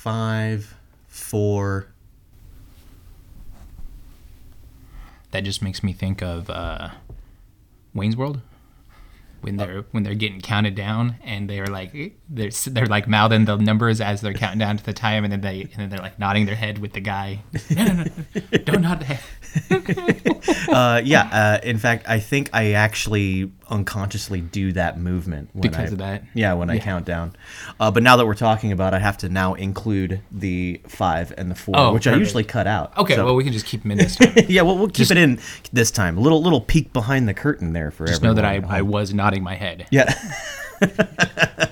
Five, four. That just makes me think of uh, Wayne's World when they're when they're getting counted down and they're like they're they're like mouthing the numbers as they're counting down to the time and then they and then they're like nodding their head with the guy. No, no, no, no, don't nod the head. Uh, yeah. Uh, in fact, I think I actually unconsciously do that movement when Because I, of that? Yeah, when I count down. Uh, but now that we're talking about, I have to now include the five and the four, Oh, which I usually cut out. Okay, So- well we can just keep them in this time. yeah, well, we'll keep it in this time. A little little peek behind the curtain there for Just know that I, I was nodding my head. Yeah.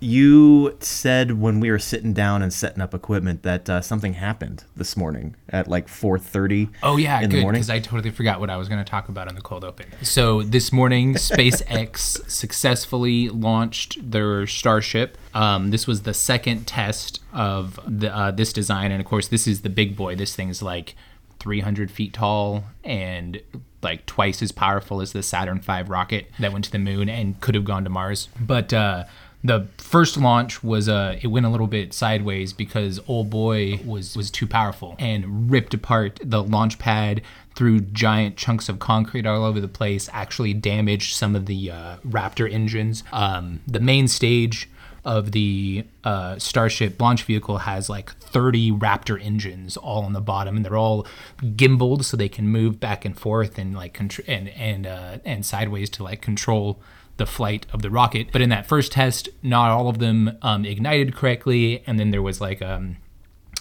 you said when we were sitting down and setting up equipment that uh, something happened this morning at like 4:30. Oh yeah, in the good morning. because I totally forgot what I was going to talk about in the cold open. So this morning, SpaceX successfully launched their Starship. Um, this was the second test of the, uh, this design, and of course, this is the big boy. This thing's like 300 feet tall and like twice as powerful as the Saturn V rocket that went to the moon and could have gone to Mars. But uh, the first launch was uh, it went a little bit sideways because old boy was was too powerful and ripped apart the launch pad threw giant chunks of concrete all over the place actually damaged some of the uh, raptor engines. Um, the main stage of the uh, Starship launch vehicle has like 30 Raptor engines all on the bottom, and they're all gimbaled so they can move back and forth and like contr- and and uh, and sideways to like control the flight of the rocket. But in that first test, not all of them um, ignited correctly, and then there was like um,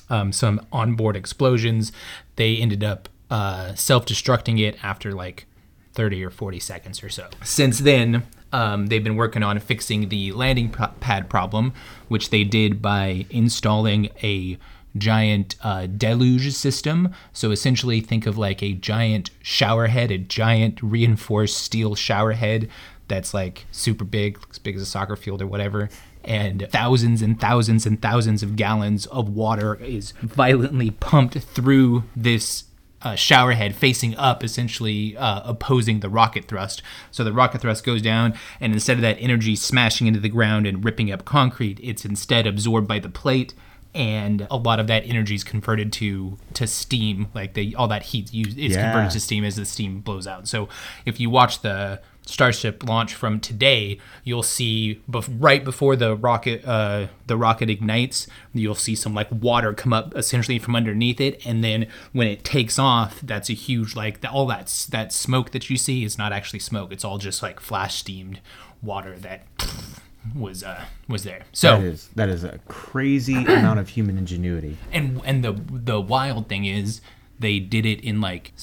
um, some onboard explosions. They ended up uh, self-destructing it after like 30 or 40 seconds or so. Since then, um, they've been working on fixing the landing pad problem, which they did by installing a giant uh, deluge system. So essentially, think of like a giant shower head, a giant reinforced steel shower head that's like super big, as big as a soccer field or whatever. And thousands and thousands and thousands of gallons of water is violently pumped through this uh, shower head facing up, essentially uh, opposing the rocket thrust. So the rocket thrust goes down, and instead of that energy smashing into the ground and ripping up concrete, it's instead absorbed by the plate. And a lot of that energy is converted to to steam, like they all that heat used is Yeah. converted to steam as the steam blows out. So if you watch the Starship launch from today, you'll see bef- right before the rocket uh, the rocket ignites, you'll see some like water come up essentially from underneath it, and then when it takes off, that's a huge like the, all that that smoke that you see is not actually smoke; it's all just like flash steamed water that was uh, was there. So That is that is a crazy amount of human ingenuity. and and the the wild thing is they did it in like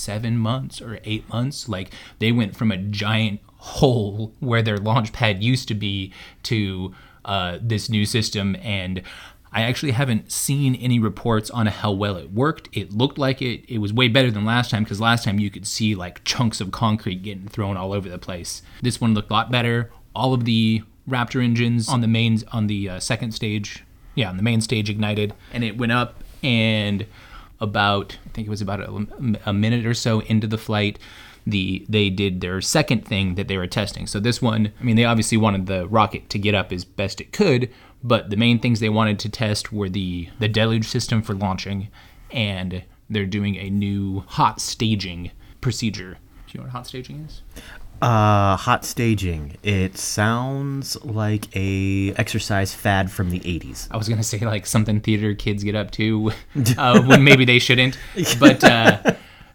seven months or eight months like they went from a giant hole where their launch pad used to be to uh, this new system and I actually haven't seen any reports on how well it worked. It looked like it, it was way better than last time because last time you could see like chunks of concrete getting thrown all over the place. This one looked a lot better. All of the Raptor engines on the main on the uh, second stage, yeah, on the main stage ignited, and it went up and about I think it was about a, a minute or so into the flight, the they did their second thing that they were testing. So this one, I mean, they obviously wanted the rocket to get up as best it could, but the main things they wanted to test were the the deluge system for launching, and they're doing a new hot staging procedure. Do you know what hot staging is? Uh, hot staging. It sounds like a exercise fad from the 80s. I was gonna say like something theater kids get up to uh, when maybe they shouldn't, but uh,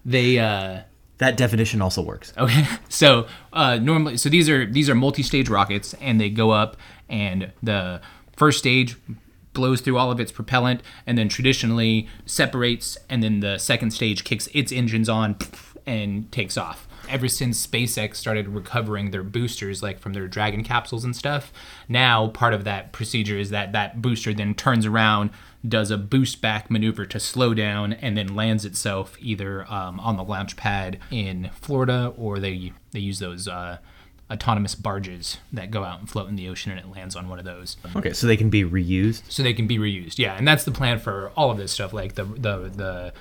they. Uh, That definition also works. Okay, so uh, normally, so these are these are multi-stage rockets, and they go up, and the first stage blows through all of its propellant, and then traditionally separates, and then the second stage kicks its engines on and takes off. Ever since SpaceX started recovering their boosters, like from their Dragon capsules and stuff, now part of that procedure is that that booster then turns around, does a boost back maneuver to slow down, and then lands itself either um, on the launch pad in Florida or they they use those uh, autonomous barges that go out and float in the ocean, and it lands on one of those Okay, so they can be reused. so they can be reused. Yeah, and that's the plan for all of this stuff. Like the the the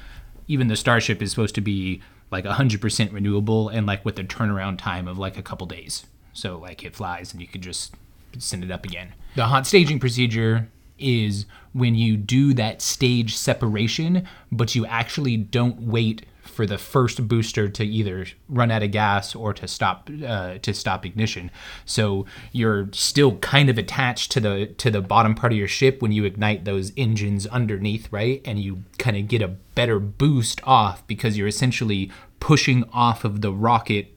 even the Starship is supposed to be like 100% renewable and like with a turnaround time of like a couple days. So like it flies and you could just send it up again. The hot staging procedure is when you do that stage separation, but you actually don't wait for the first booster to either run out of gas or to stop uh, to stop ignition. So you're still kind of attached to the to the bottom part of your ship when you ignite those engines underneath, right? And you kind of get a better boost off because you're essentially pushing off of the rocket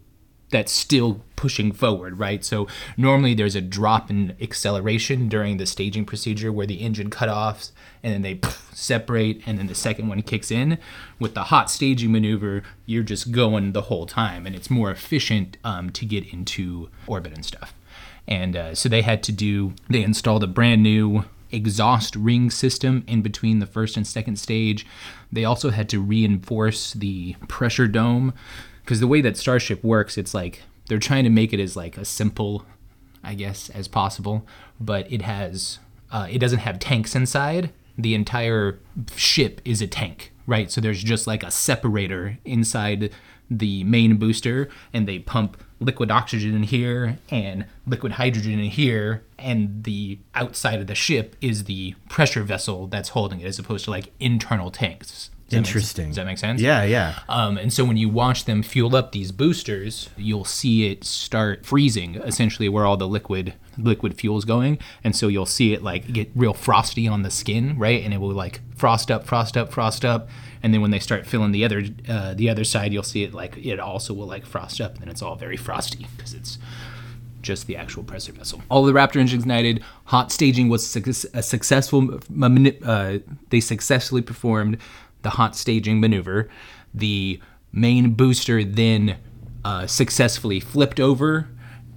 that's still pushing forward, right? So normally there's a drop in acceleration during the staging procedure where the engine cut cutoffs and then they separate and then the second one kicks in. With the hot staging maneuver, you're just going the whole time and it's more efficient um, to get into orbit and stuff. And uh, so they had to do, they installed a brand new exhaust ring system in between the first and second stage. They also had to reinforce the pressure dome because the way that Starship works, it's like they're trying to make it as like a simple, I guess, as possible, but it has uh, it doesn't have tanks inside. The entire ship is a tank, right? So there's just like a separator inside the main booster, and they pump liquid oxygen in here and liquid hydrogen in here, and the outside of the ship is the pressure vessel that's holding it, as opposed to like internal tanks. Does that make- Interesting. does that make sense? Yeah, yeah. Um, and so when you watch them fuel up these boosters, you'll see it start freezing, essentially where all the liquid liquid fuel is going. And so you'll see it like get real frosty on the skin, right? And it will like frost up, frost up, frost up. And then when they start filling the other uh, the other side, you'll see it like it also will like frost up, and then it's all very frosty because it's just the actual pressure vessel. All the Raptor engines ignited. Hot staging was a successful. Uh, they successfully performed the hot staging maneuver. The main booster then uh, successfully flipped over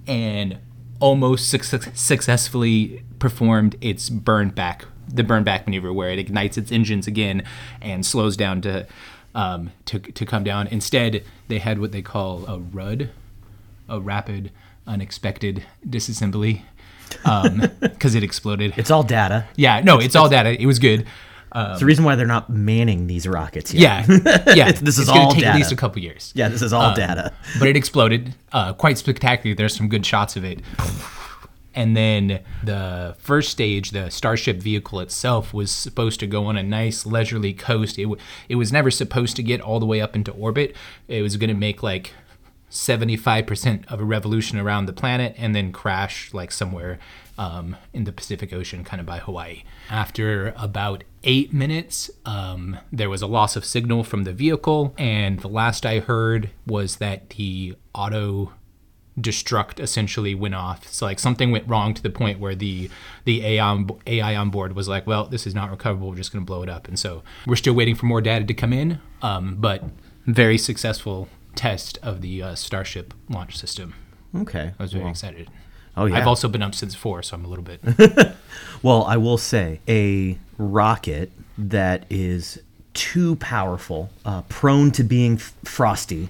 and almost suc- successfully performed its burn back, the burn back maneuver, where it ignites its engines again and slows down to um, to to come down. Instead, they had what they call a RUD, a rapid unexpected disassembly, because it exploded. It's all data. yeah, no, it's all data. It was good. It's the reason why they're not manning these rockets yet. Yeah, yeah. This is all take at least a couple years. Yeah, this is all data. but it exploded uh, quite spectacularly. There's some good shots of it. And then the first stage, the Starship vehicle itself, was supposed to go on a nice leisurely coast. It, w- it was never supposed to get all the way up into orbit. It was going to make like 75% of a revolution around the planet and then crash like somewhere um, in the Pacific Ocean, kind of by Hawaii. After about eight minutes, um, there was a loss of signal from the vehicle, and the last I heard was that the auto destruct essentially went off. So like something went wrong to the point where the the AI on, AI on board was like, well, this is not recoverable. We're just going to blow it up. And so we're still waiting for more data to come in. Um, but very successful test of the uh, Starship launch system. Okay. I was very well, excited. Oh yeah. I've also been up since four, so I'm a little bit. Well, I will say a rocket that is too powerful, uh, prone to being f- frosty,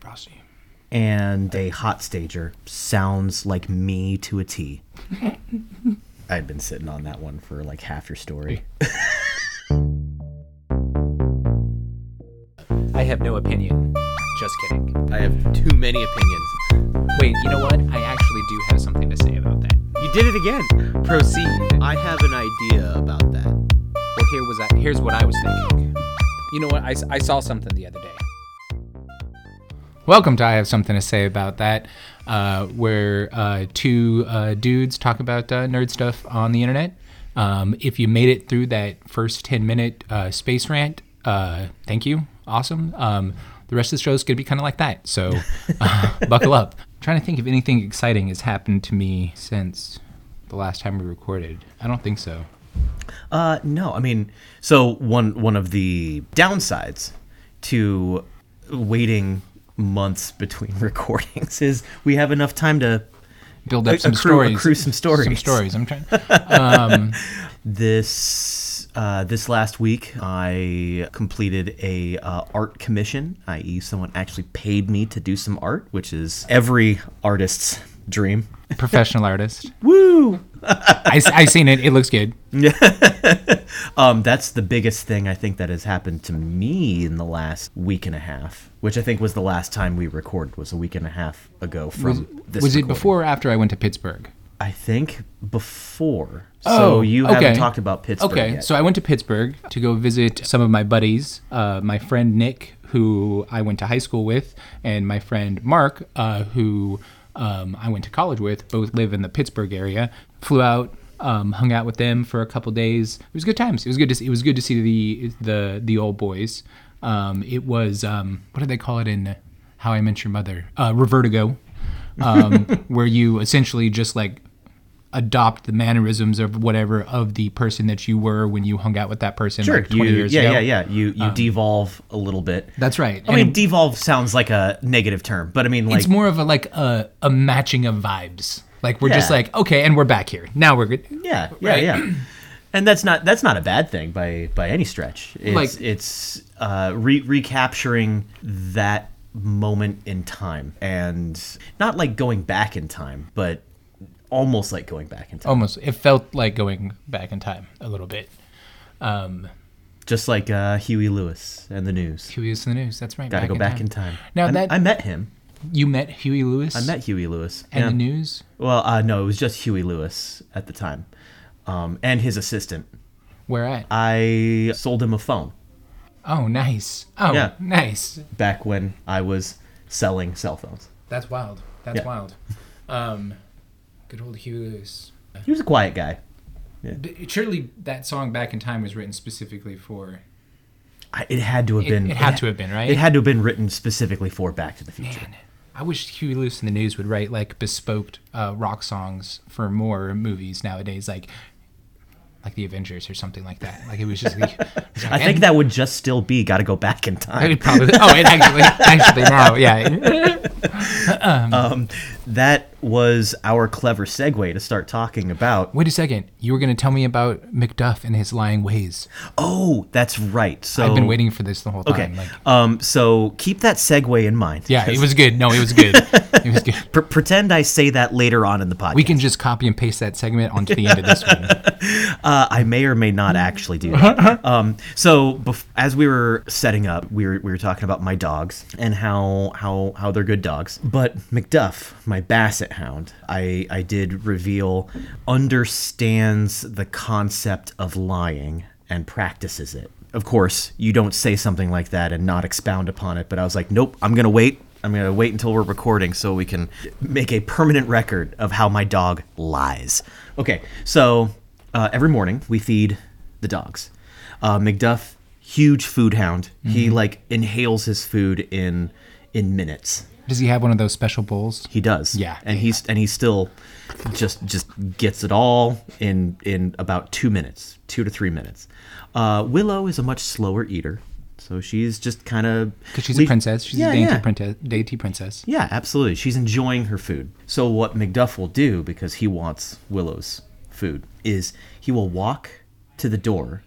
frosty. and a hot stager sounds like me to a T. I'd been sitting on that one for like half your story. I have no opinion. Just kidding. I have too many opinions. Wait, you know what? I actually do have something to say about that. You did it again. Proceed. I have an idea about that. Well, here was I, here's what I was thinking. You know what? I, I saw something the other day. Welcome to I have something to say about that, uh, where uh, two uh, dudes talk about uh, nerd stuff on the internet. Um, if you made it through that first ten minute uh, space rant, uh, thank you, awesome. Um, the rest of the show is gonna be kind of like that, so uh, buckle up. I'm trying to think if anything exciting has happened to me since the last time we recorded. I don't think so. Uh, no, I mean, so one one of the downsides to waiting months between recordings is we have enough time to build up A- some accrue- stories. accrue some stories. Some stories. I'm trying. this uh, this last week i completed a uh, art commission i.e someone actually paid me to do some art which is every artist's dream Professional artist. woo I, I seen it. It looks good. um, that's the biggest thing i think that has happened to me in the last week and a half which i think was the last time we recorded was a week and a half ago from Was, this was it before or after I went to Pittsburgh? I think before. Oh, so you okay. haven't talked about Pittsburgh Okay, yet. so I went to Pittsburgh to go visit some of my buddies. Uh, my friend Nick, who I went to high school with, and my friend Mark, uh, who um, I went to college with, both live in the Pittsburgh area. Flew out, um, hung out with them for a couple days. It was good times. It was good to see, it was good to see the the the old boys. Um, it was um, what do they call it in How I Met Your Mother? Uh, Revertigo, um, where you essentially just like adopt the mannerisms of whatever of the person that you were when you hung out with that person Sure, like 20 you, years yeah, ago. Um, yeah, yeah. You you devolve a little bit. That's right. I mean, And devolve sounds like a negative term, but I mean, like, it's more of a like a, a matching of vibes. Like we're just like, okay, and we're back here. Now we're good. yeah, yeah, Right. yeah. And that's not that's not a bad thing by by any stretch. It's Like- it's uh, re- recapturing that moment in time, and not like going back in time, but almost like going back in time. Almost it felt like going back in time a little bit. Um Just like uh, Huey Lewis and the news. Huey's the news. That's right. Got to go back in time. Now I, that- I met him. You met Huey Lewis I met Huey Lewis. and yeah. the news. Well, uh, no, it was just Huey Lewis at the time, um, and his assistant. Where at? I sold him a phone oh, nice. Oh, Yeah. nice. back when I was selling cell phones. That's wild. That's Yeah. wild. Um, good old Huey Lewis. He was a quiet guy. D- Surely that song "Back in Time" was written specifically for. I, it had to have It, been. it had to have been right. It had to have been written specifically for Back to the Future. Man, I wish Huey Lewis and the News would write like bespoke uh, rock songs for more movies nowadays, like like the Avengers or something like that. Like it was just. Like, it's like, I think that would just still be "Got to Go Back in Time." Probably. Oh, it actually, actually now, yeah. Um, that was our clever segue to start talking about. Wait a second. You were going to tell me about Macduff and his lying ways. Oh, that's right. So I've been waiting for this the whole time. Okay. Like, Um. So keep that segue in mind. yeah, it was good. No, it was good. It was good. Pre- pretend I say that later on in the podcast. We can just copy and paste that segment onto the end of this one. Uh, I may or may not actually do that. um, so bef- as we were setting up, we were, we were talking about my dogs and how how how they're good dogs. But Macduff, my Basset Hound, I I did reveal understands the concept of lying and practices it. Of course, you don't say something like that and not expound upon it. But I was like, nope, I'm gonna wait. I'm gonna wait until we're recording so we can make a permanent record of how my dog lies. Okay, so uh, every morning we feed the dogs. Uh, Macduff, huge food hound. He like inhales his food in in minutes. Does he have one of those special bowls? He does. Yeah. and he's and he still just just gets it all in in about two minutes, two to three minutes. Uh, Willow is a much slower eater, so she's just kind of Because she's a princess. She's Yeah, a dainty, yeah. princess, dainty princess. Yeah, absolutely. She's enjoying her food. So what Macduff will do because he wants Willow's food is he will walk to the door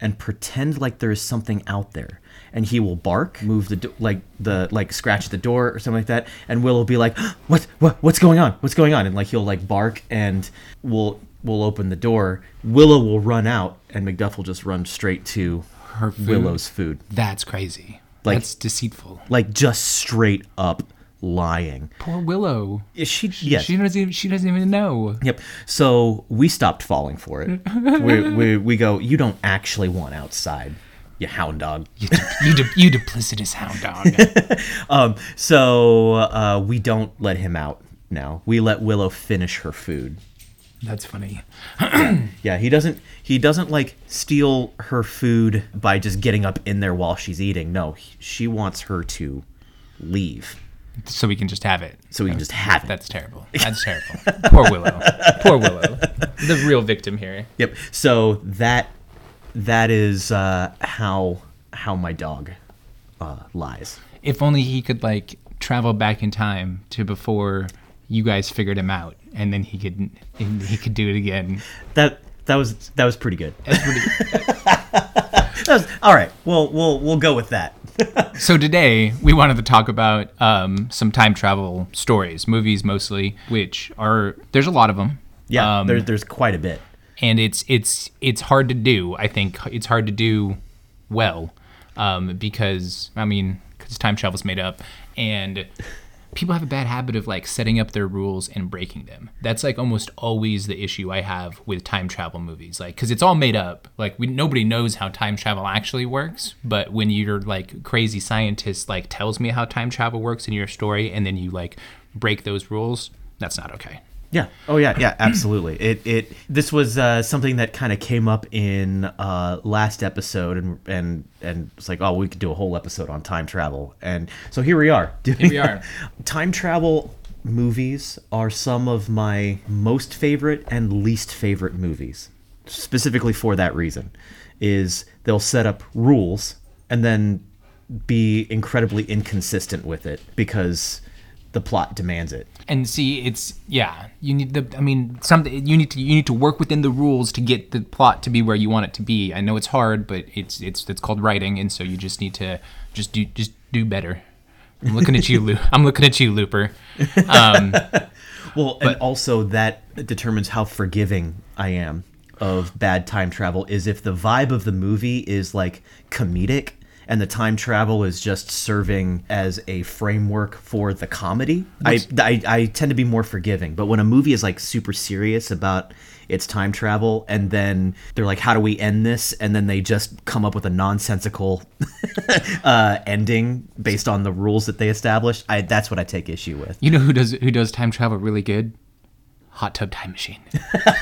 and pretend like there is something out there and he will bark move the do- like the like scratch the door or something like that and will will be like what what what's going on what's going on and like he'll like bark and we'll we'll open the door willow will run out and macduff will just run straight to Her food. willow's food That's crazy. Like- That's deceitful. like just straight up lying Poor Willow. She yes She doesn't. Even, she doesn't even know. Yep. So we stopped falling for it. we, we, we go, you don't actually want outside, you hound dog. You, you, du- you duplicitous hound dog. Um, so uh, we don't let him out now. We let Willow finish her food. That's funny. Yeah, he doesn't. He doesn't like steal her food by just getting up in there while she's eating. No, he, she wants her to leave So we can just have it. so we can just have it. That's terrible. That's terrible. Poor Willow. Poor Willow. The real victim here. Yep. So that that is uh, how how my dog uh, lies. If only he could like travel back in time to before you guys figured him out, and then he could he could do it again. That that was that was pretty good. That's pretty. That was, all right. Well, we'll we'll go with that. so today we wanted to talk about um, some time travel stories, movies mostly, which are there's a lot of them. Yeah, Um, there, there's quite a bit. And it's it's it's hard to do. I think it's hard to do well um, because I mean because time travel's made up, and people have a bad habit of like setting up their rules and breaking them. That's like almost always the issue I have with time travel movies. Like, because it's all made up. Like, we, nobody knows how time travel actually works. But when you're like crazy scientist, like tells me how time travel works in your story, and then you like break those rules, that's not okay. Yeah. Oh yeah. Yeah. Absolutely. It it this was uh, something that kind of came up in uh, last episode, and and and it's like, oh, we could do a whole episode on time travel, and so here we are. Here we are. time travel movies are some of my most favorite and least favorite movies, specifically for that reason, is they'll set up rules and then be incredibly inconsistent with it because the plot demands it. and see it's yeah you need the i mean something you need to you need to work within the rules to get the plot to be where you want it to be. I know it's hard but it's it's it's called writing and so you just need to just do just do better. I'm looking at you Lu- i'm looking at you looper. Um Well, and also that determines how forgiving I am of bad time travel is if the vibe of the movie is like comedic and the time travel is just serving as a framework for the comedy. I, I I tend to be more forgiving, but when a movie is like super serious about its time travel and then they're like how do we end this? and then they just come up with a nonsensical uh, ending based on the rules that they established I that's what I take issue with. you know who does who does time travel really good? Hot tub time machine.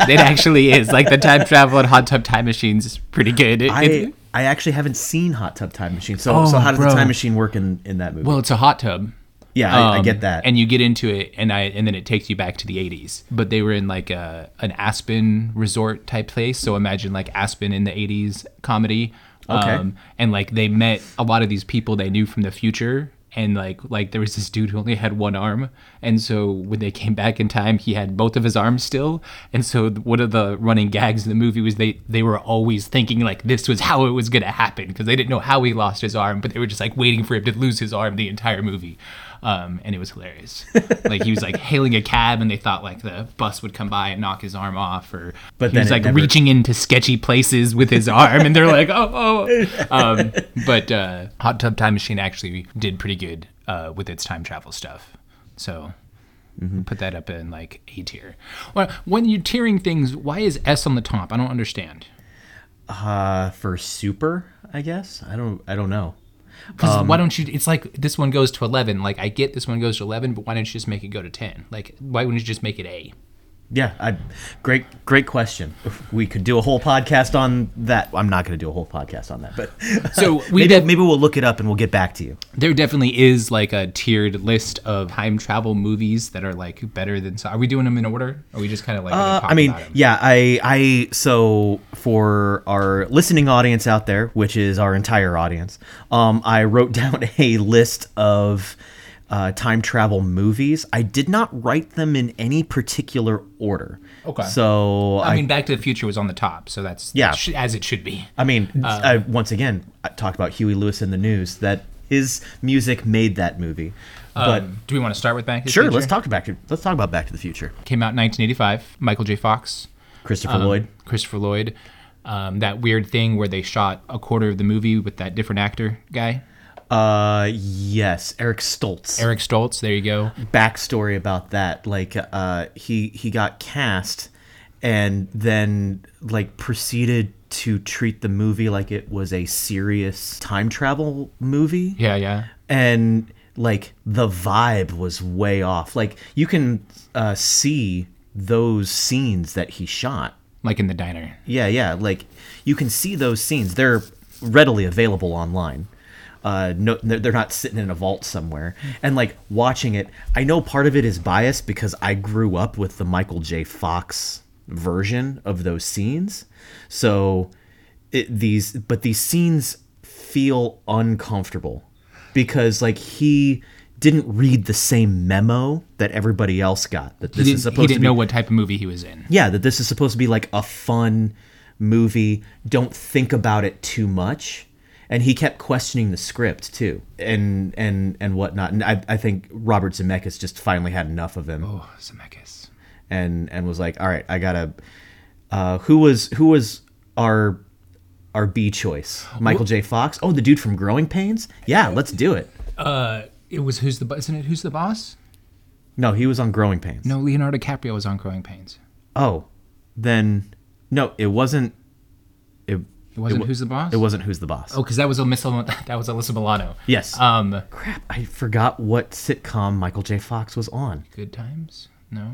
It actually is. Like the time travel and hot tub time machines is pretty good. It- I it- I actually haven't seen Hot Tub Time Machine. So so Oh, how does bro. the time machine work in in that movie? well it's a hot tub yeah, I, I Um, get that. And you get into it, and I and then it takes you back to the '80s. But they were in like a an Aspen resort type place. So imagine like Aspen in the '80s comedy. Um, Okay. and like they met a lot of these people they knew from the future. And like like there was this dude who only had one arm, and so when they came back in time, he had both of his arms still. And so one of the running gags in the movie was they they were always thinking like this was how it was gonna happen because they didn't know how he lost his arm, but they were just like waiting for him to lose his arm the entire movie um, and it was hilarious. like he was like hailing a cab, and they thought like the bus would come by and knock his arm off, or But he then was like never- reaching into sketchy places with his arm, and they're like, oh, oh. Um, but uh, Hot Tub Time Machine actually did pretty good uh, with its time travel stuff, so. Mm-hmm. Put that up in like A tier. Well, when you're tiering things, why is S on the top? I don't understand. uh, for super, I guess. I don't I don't know. Because Um, why don't you? It's like this one goes to eleven. Like I get this one goes to eleven, but why don't you just make it go to ten? Like why wouldn't you just make it A? Yeah, I, great great question. We could do a whole podcast on that. I'm not going to do a whole podcast on that, but So we maybe def- maybe we'll look it up and we'll get back to you. there definitely is like a tiered list of time travel movies that are like better than. So are we doing them in order? Or are we just kind of like? Uh, I mean, yeah, I, I, so for our listening audience out there, which is our entire audience, um, I wrote down a list of uh, time travel movies. I did not write them in any particular order. Okay. So I I, mean, Back to the Future was on the top, so that's Yeah. sh- as it should be. I mean, uh, I, once again, I talked about Huey Lewis in the news that his music made that movie. But Um, do we want to start with Back to the sure, Future? let's talk back let's talk about Back to the Future. Came out in 1985. Michael J. Fox. Christopher um, Lloyd. Christopher Lloyd. Um, that weird thing where they shot a quarter of the movie with that different actor guy, Uh, yes, Eric Stoltz. Eric Stoltz. There you go. backstory about that. Like, uh, he he got cast, and then like proceeded to treat the movie like it was a serious time travel movie, Yeah, yeah. and like the vibe was way off. Like you can uh, see those scenes that he shot. Like in the diner. Yeah, yeah. Like you can see those scenes. They're readily available online. Uh, no, they're not sitting in a vault somewhere. And like watching it, I know part of it is biased because I grew up with the Michael J. Fox version of those scenes. So it, these, but these scenes feel uncomfortable because like he didn't read the same memo that everybody else got. That this is supposed he to didn't be know what type of movie he was in. yeah that this is supposed to be like a fun movie don't think about it too much and he kept questioning the script too and and and whatnot and i, I think robert zemeckis just finally had enough of him Oh, Zemeckis. and and was like all right i gotta uh who was who was our our b choice michael j fox oh the dude from growing pains yeah let's do it Uh, it was who's the isn't it who's the boss? No, he was on Growing Pains. No, Leonardo DiCaprio was on Growing Pains. Oh, then no, it wasn't. It, It wasn't wa- Who's the Boss? It wasn't Who's the Boss. Oh, because that was Alyssa, that was Alyssa Milano. Yes. Um, Crap, I forgot what sitcom Michael J. Fox was on. Good Times. No.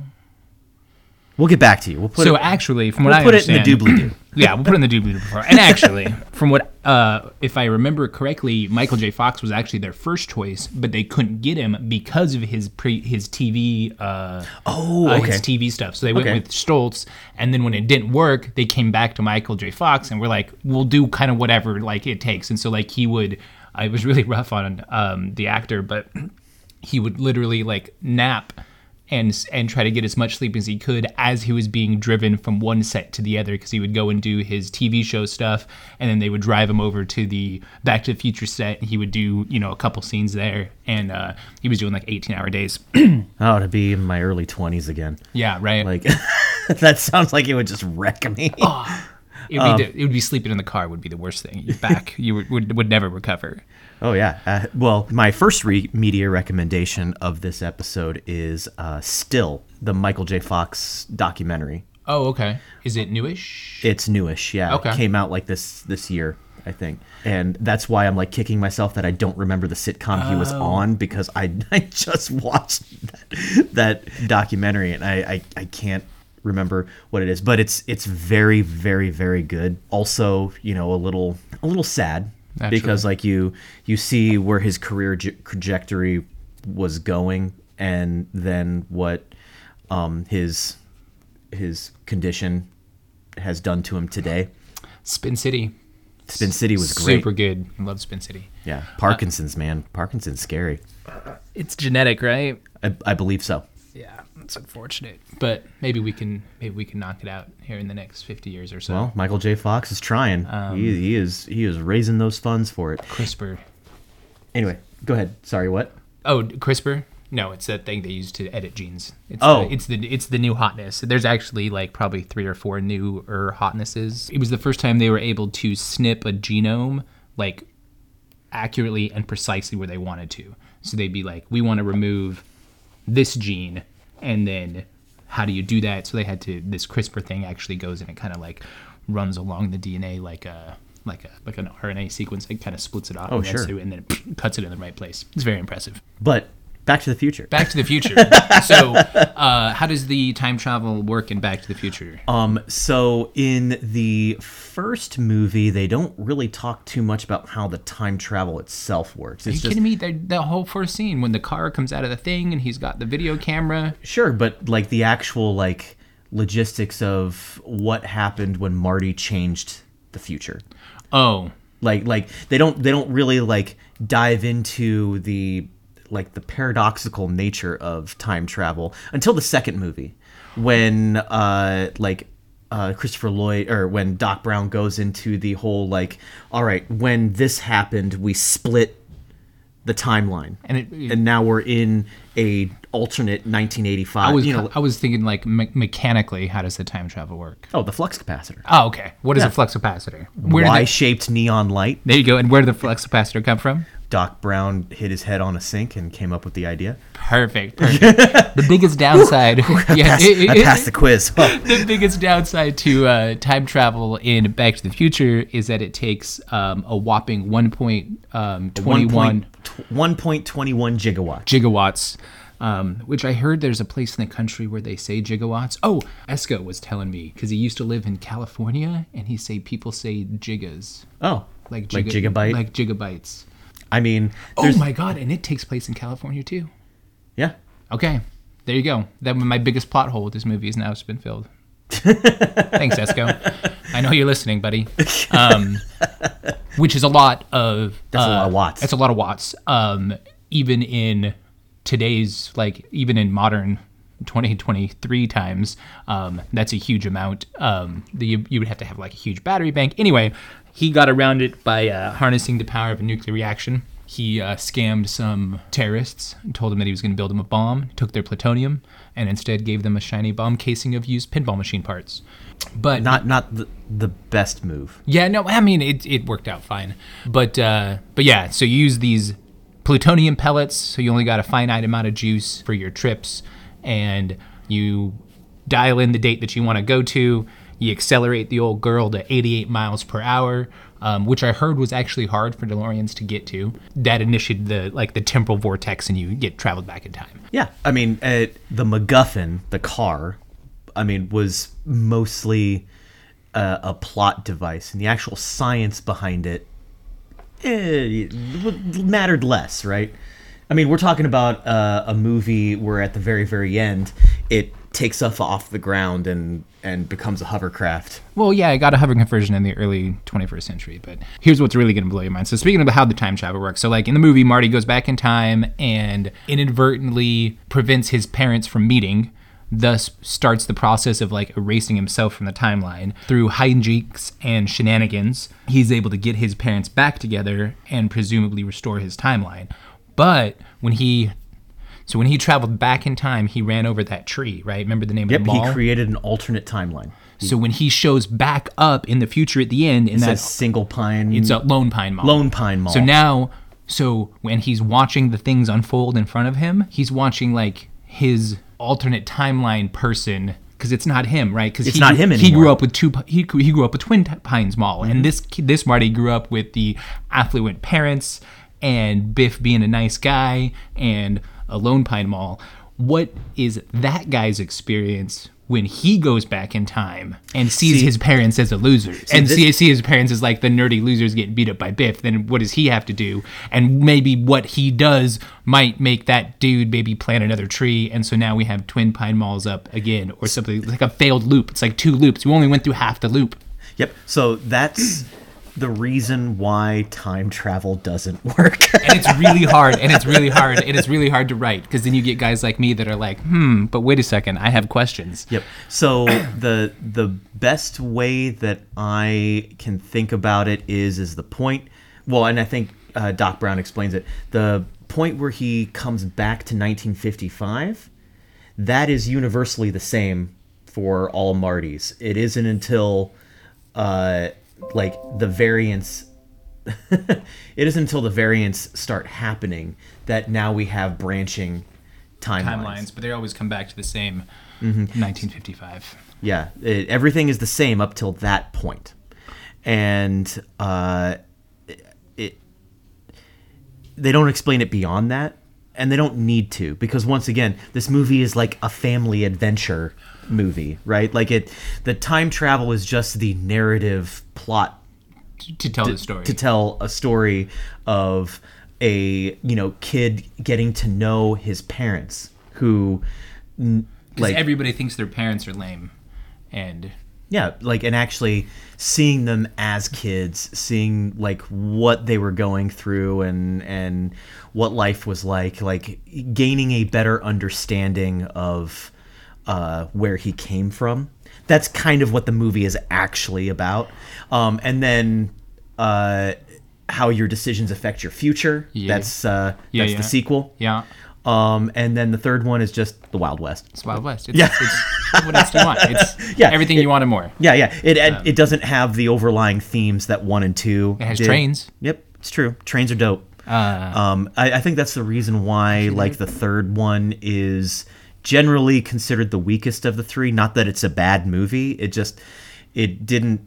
We'll get back to you. We'll put so it. actually, from what We'll I put it in the doobly doo. yeah, we'll put it in the doobly before. And actually, from what, uh, if I remember correctly, Michael J. Fox was actually their first choice, but they couldn't get him because of his pre his TV. Uh, Oh, uh, okay. his TV stuff. So they went Okay. with Stoltz, and then when it didn't work, they came back to Michael J. Fox, and we're like, we'll do kind of whatever like it takes. And so like he would, uh, it was really rough on um, the actor, but he would literally like nap and and try to get as much sleep as he could as he was being driven from one set to the other because he would go and do his TV show stuff and then they would drive him over to the Back to the Future set and he would do you know a couple scenes there and uh, he was doing like 18 hour days Oh, to be in my early twenties again. yeah right Like that sounds like it would just wreck me. Oh. it, would be the- it would be sleeping in the car would be the worst thing your back you would, would, would never recover Oh yeah. Uh, well, my first re- media recommendation of this episode is uh, still the Michael J. Fox documentary. oh okay is it newish It's newish. Yeah. Okay. It came out like this this year, I think, and that's why I'm like kicking myself that I don't remember the sitcom he was Oh. on because I I just watched that, that documentary and I, I I can't remember what it is, but it's it's very very very good. Also, you know, a little a little sad Naturally. because like you you see where his career j- trajectory was going and then what um his his condition has done to him today. Spin City Spin City was great. super good I love Spin City Yeah, Parkinson's man. Parkinson's scary. it's genetic right I, I believe so. Yeah, it's unfortunate, but maybe we can maybe we can knock it out here in the next fifty years or so. Well, Michael J. Fox is trying. Um, he, he is he is raising those funds for it. CRISPR. Anyway, go ahead. Sorry, what? Oh, CRISPR. No, it's that thing they use to edit genes. It's Oh. the, it's the it's the new hotness. There's actually like probably three or four newer hotnesses. It was the first time they were able to snip a genome like accurately and precisely where they wanted to. So they'd be like, we want to remove this gene, and then how do you do that? So they had to. This CRISPR thing actually goes and it kind of like runs along the DNA like a like a like an RNA sequence. It kind of splits it off Oh, and, sure. through, and then it cuts it in the right place. It's very impressive. But Back to the Future. Back to the Future. so, uh, how does the time travel work in Back to the Future? Um, so in the first movie, they don't really talk too much about how the time travel itself works. Are you It's just kidding me? The, the whole first scene when the car comes out of the thing and he's got the video camera. Sure, but like the actual like logistics of what happened when Marty changed the future. Oh, Like like they don't they don't really like dive into the like the paradoxical nature of time travel until the second movie when uh like uh, Christopher Lloyd or when Doc Brown goes into the whole like, all right, when this happened, we split the timeline, And it- and now we're in a alternate 1985. I was you know, I was thinking like me- mechanically, how does the time travel work? oh, the flux capacitor, Oh, okay. What is Yeah. a flux capacitor? Where Y-shaped neon light. there you go. And where did the flux capacitor come from? Doc Brown hit his head on a sink and came up with the idea. Perfect. Perfect. the biggest downside, yeah, Passed- it- it- I passed the quiz. Oh. the biggest downside to uh, time travel in Back to the Future is that it takes um, a whopping 1.21 1.21 gigawatts. gigawatts. Um, which I heard there's a place in the country where they say gigawatts. Oh, Esco was telling me because he used to live in California, and he say people say gigas, Oh, like like gigabyte. like gigabytes. I mean, Oh my god! And it takes place in California too. yeah. Okay, there you go. That my biggest plot hole with this movie has now it's been filled. Thanks, Esco. I know you're listening, buddy. Um, which is a lot of. That's a lot of uh, watts. That's a lot of watts. Um, even in today's, like, even in modern 2023 times, um, that's a huge amount. Um, the, you, you would have to have like a huge battery bank. Anyway, he got around it by uh, harnessing the power of a nuclear reaction. He uh, scammed some terrorists and told them that he was going to build them a bomb, took their plutonium, and instead gave them a shiny bomb casing of used pinball machine parts. But Not not the, the best move. yeah, no, I mean it, it worked out fine. But uh, but yeah, so you use these plutonium pellets, so you only got a finite amount of juice for your trips, and you dial in the date that you want to go to. You accelerate the old girl to 88 miles per hour, um, which I heard was actually hard for DeLoreans to get to. That initiated the like the temporal vortex, and you get traveled back in time. Yeah, I mean, uh, the MacGuffin, the car, I mean, was mostly uh, a plot device, and the actual science behind it eh, w- mattered less, right? I mean, we're talking about uh, a movie where at the very, very end, it takes off off the ground and and becomes a hovercraft. Well, yeah, I got a hovering conversion in the early 21st century, but here's what's really going to blow your mind. So, speaking of how the time travel works, so like in the movie, Marty goes back in time and inadvertently prevents his parents from meeting, thus starts the process of like erasing himself from the timeline through hijinks and shenanigans. He's able to get his parents back together and presumably restore his timeline. But when he so when he traveled back in time, he ran over that tree, right? Remember the name Yep, of the he created an alternate timeline. So when he shows back up in the future at the end, in that Single Pine. it's a Lone Pine Mall. Lone Pine Mall. So now, so when he's watching the things unfold in front of him, he's watching like his alternate timeline person because it's not him, right? Because It's not him He anymore. Mm-hmm. grew up with two. He he grew up with Twin Pines Mall, and this this Marty grew up with the affluent parents and Biff being a nice guy and a Lone Pine Mall. What is that guy's experience? When he goes back in time and sees See- his parents as a loser, and this- see, see his parents as like the nerdy losers getting beat up by Biff, then what does he have to do? And maybe what he does might make that dude maybe plant another tree, and so now we have Twin Pine Malls up again, or something It's like a failed loop. It's like two loops. We only went through half the loop. Yep. So that's the reason why time travel doesn't work. and it's really hard and it's really hard and it's really hard to write because then you get guys like me that are like hmm but wait a second i have questions Yep. So the the best way that I can think about it is is the point. Well, and I think uh, Doc Brown explains it. The point where he comes back to 1955, that is universally the same for all Martys. It isn't until uh, like the variants. it isn't until the variants start happening that now we have branching timelines. timelines but they always come back to the same Mm-hmm. 1955 Yeah, it, everything is the same up till that point, and uh, it they don't explain it beyond that, and they don't need to because once again, this movie is like a family adventure movie, right? Like it, the time travel is just the narrative plot to tell the story to tell a story of a you know kid getting to know his parents who like everybody thinks their parents are lame and Yeah, like and actually seeing them as kids, seeing like what they were going through and and what life was like, like gaining a better understanding of uh, where he came from. That's kind of what the movie is actually about. Um, and then uh, how your decisions affect your future. Yeah. That's uh, Yeah, that's yeah. the sequel. yeah Um, and then the third one is just the Wild West. it's wild west it's, Yeah. it's what else do you want it's Yeah, everything it- you want and more Yeah, yeah. It it, it doesn't have the overlying themes that one and two. Um, It has did. trains. Yep, it's true. Trains are dope. uh, Um, I, I think that's the reason why like the third one is generally considered the weakest of the three. Not that it's a bad movie. It just it didn't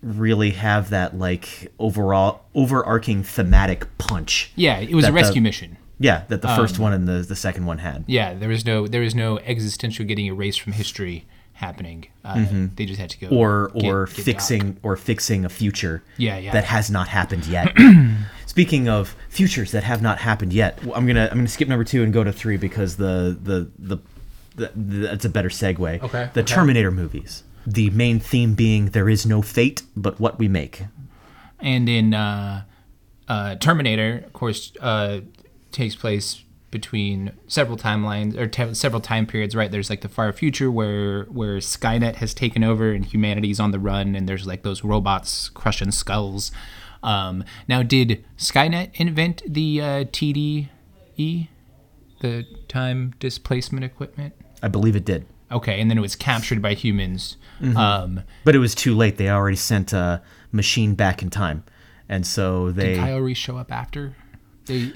really have that like overall overarching thematic punch. yeah it was a that the- rescue mission Yeah, that the Um, first one and the the second one had. yeah there was no there was no existential getting erased from history happening uh, they just had to go Mm-hmm. Or get- or get Doc. fixing or fixing a future Yeah, yeah. that has not happened yet. Speaking of futures that have not happened yet, I'm gonna I'm gonna skip number two and go to three because the the the, that's a better segue. Okay, The okay. Terminator movies. The main theme being there is no fate but what we make. and in uh, uh, Terminator, of course, uh, takes place between several timelines or te- several time periods. Right, there's like the far future where where Skynet has taken over and humanity's on the run, and there's like those robots crushing skulls. Um, now, did Skynet invent the uh, TDE, the time displacement equipment? I believe it did. Okay, and then it was captured by humans. Um, But it was too late. They already sent a machine back in time. And so they did Kyle Reese show up after? They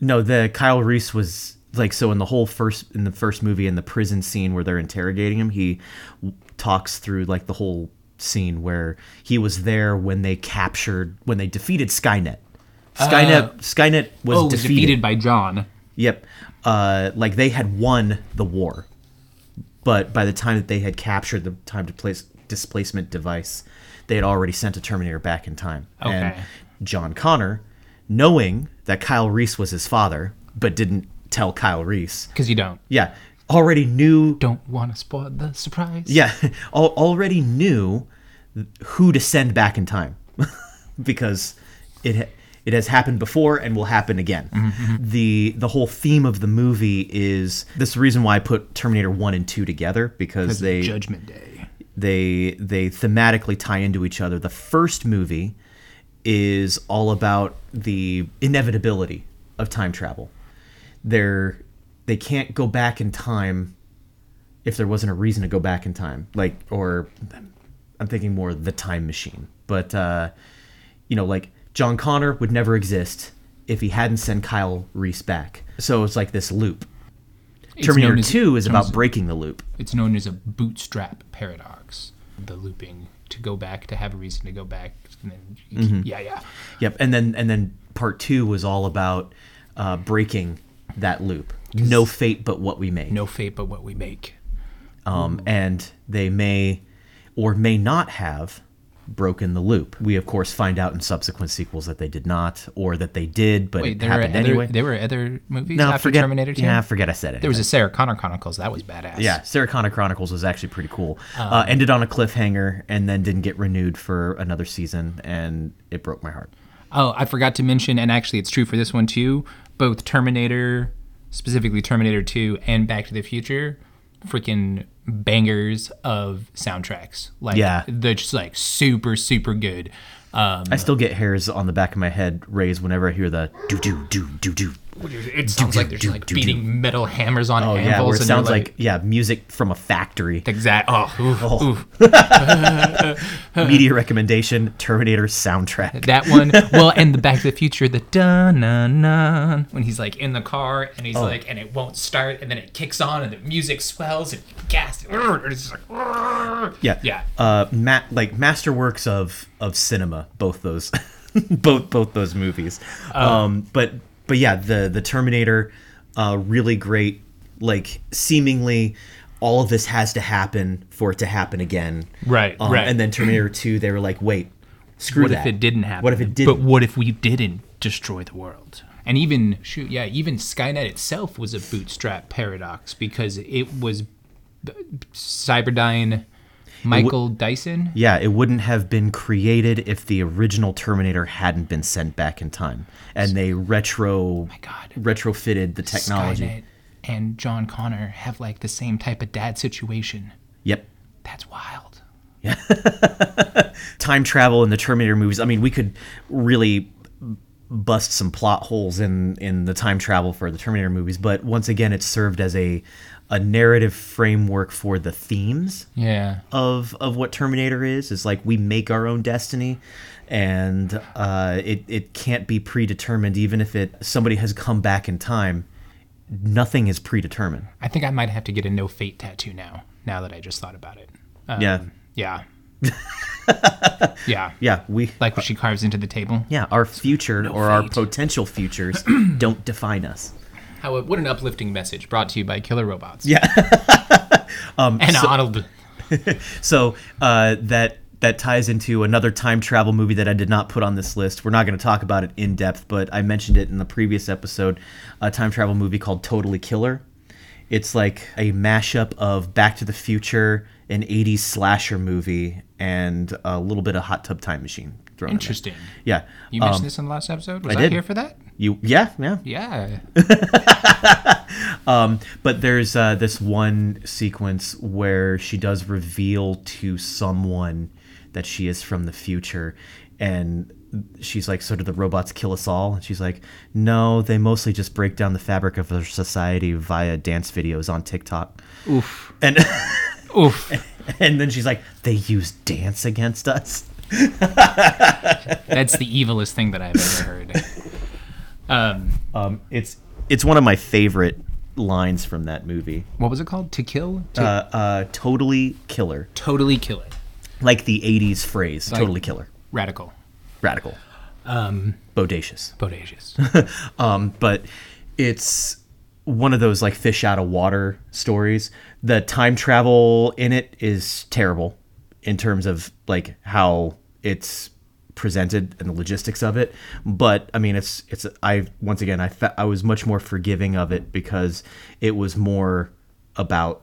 No, the Kyle Reese was like so in the whole first in the first movie in the prison scene where they're interrogating him, he w- talks through like the whole scene where he was there when they captured when they defeated Skynet. Skynet Skynet was oh, was defeated. defeated by John. Yep. Uh, like they had won the war, but by the time that they had captured the time to place displacement device, they had already sent a Terminator back in time. And Okay. John Connor, knowing that Kyle Reese was his father, but didn't tell Kyle Reese, Because you don't. yeah, already knew. Don't want to spoil the surprise. Yeah, al- already knew who to send back in time because it it has happened before and will happen again. The the whole theme of the movie is this is the reason why I put Terminator 1 and 2 together because they Judgment Day. they they thematically tie into each other. The first movie is all about the inevitability of time travel. They're they can't go back in time if there wasn't a reason to go back in time. Like or I'm thinking more the time machine. But uh you know, like John Connor would never exist if he hadn't sent Kyle Reese back. So it's like this loop. It's Terminator known as- 2 is about breaking the loop. It's known as a bootstrap paradox. The looping to go back to have a reason to go back. And then Mm-hmm. Yeah, yeah. Yep, and then and then part two was all about uh, breaking that loop. No fate but what we make. No fate but what we make. Um, and they may or may not have broken the loop. We of course find out in subsequent sequels that they did not, or that they did, but Wait, it happened other, anyway. there were other movies no, after forget Terminator 2? Yeah, forget I said it. There was a Sarah Connor Chronicles. That was badass. yeah, Sarah Connor Chronicles was actually pretty cool. Um, uh, ended on a cliffhanger and then didn't get renewed for another season, and it broke my heart. Oh, I forgot to mention, and actually it's true for this one too. Both Terminator, specifically Terminator 2, and Back to the Future, freaking bangers of soundtracks. Like, Yeah. they're just like super, super good. Um, I still get hairs on the back of my head raised whenever I hear the do do do do do. It sounds like there's do, like beating metal hammers on Oh anvils. yeah, where it sounds you're like, yeah music from a factory. exact. Oh, oof, oof. Media recommendation: Terminator soundtrack. that one. Well, and the Back to the Future, the dun dun dun, when he's like in the car and he's Oh. like, and it won't start, and then it kicks on, and the music swells and gas, and it's just like, Yeah, Yeah. Uh, ma- like masterworks of of cinema. Both those, both both those movies. Oh. Um, but but yeah, the the Terminator, uh, really great. Like seemingly, all of this has to happen for it to happen again. Right, Um, right. And then Terminator Two, they were like, wait, screw what that. if it didn't happen? What if it But didn't? what if we didn't destroy the world? And even shoot, yeah, even Skynet itself was a bootstrap paradox because it was b- Cyberdyne Michael Dyson. Yeah, it wouldn't have been created if the original Terminator hadn't been sent back in time, and they retro oh God. retrofitted the technology. Skynet and John Connor have like the same type of dad situation. Yep. That's wild. Yeah. Time travel in the Terminator movies. I mean, we could really bust some plot holes in in the time travel for the Terminator movies, but once again, it served as a a narrative framework for the themes Yeah. of of what Terminator is. Is like we make our own destiny, and uh, it it can't be predetermined. Even if it somebody has come back in time, nothing is predetermined. I think I might have to get a no fate tattoo now. Now that I just thought about it. Um, Yeah. Yeah. yeah. Yeah, we Like what she carves into the table. yeah our future or our potential futures don't define us. How what an uplifting message brought to you by Killer Robots. Yeah. Um, And Arnold. So uh, that that ties into another time travel movie that I did not put on this list. We're not going to talk about it in depth, but I mentioned it in the previous episode. A time travel movie called Totally Killer. It's like a mashup of Back to the Future, an '80s slasher movie, and a little bit of Hot Tub Time Machine. thrown in. Interesting. Yeah. You mentioned Um, this in the last episode. Was I I, did. here for that? You yeah yeah Yeah. But there's uh, this one sequence where she does reveal to someone that she is from the future, and she's like, "So do the robots kill us all?" And she's like, "No, they mostly just break down the fabric of our society via dance videos on TikTok." Oof. And Oof. and then she's like, "They use dance against us." That's the evilest thing that I've ever heard. Um, Um, it's it's one of my favorite lines from that movie. What was it called? To kill? To Uh, uh, totally killer, totally killer. like the '80s phrase. Like- totally killer, Radical. radical, Um, bodacious. bodacious. um, but it's one of those like fish out of water stories. The time travel in it is terrible in terms of like how it's presented and the logistics of it. But I mean, it's it's I once again I fe- I was much more forgiving of it because it was more about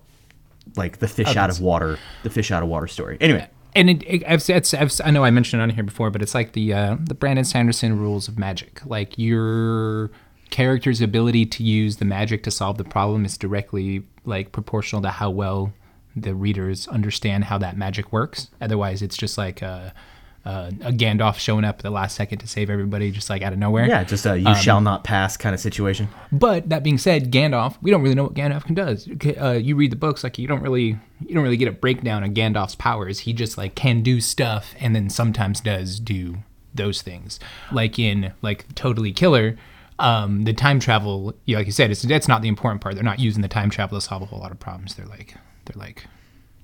like the fish out of water, the fish out of water story. Anyway, and it, it, I've, it's, I've, I know I mentioned it on here before, but it's like the uh, the Brandon Sanderson rules of magic. Like your character's ability to use the magic to solve the problem is directly like proportional to how well the readers understand how that magic works. Otherwise, it's just like a, a, a Gandalf showing up at the last second to save everybody, just like out of nowhere. yeah, just a you shall not pass kind of situation. But that being said, Gandalf, we don't really know what Gandalf can does. Uh, you read the books, like you don't really, you don't really get a breakdown of Gandalf's powers. He just like can do stuff, and then sometimes does do those things. Like in like Totally Killer, um, the time travel, yeah, like you said, it's that's not the important part. They're not using the time travel to solve a whole lot of problems. They're like, they're like,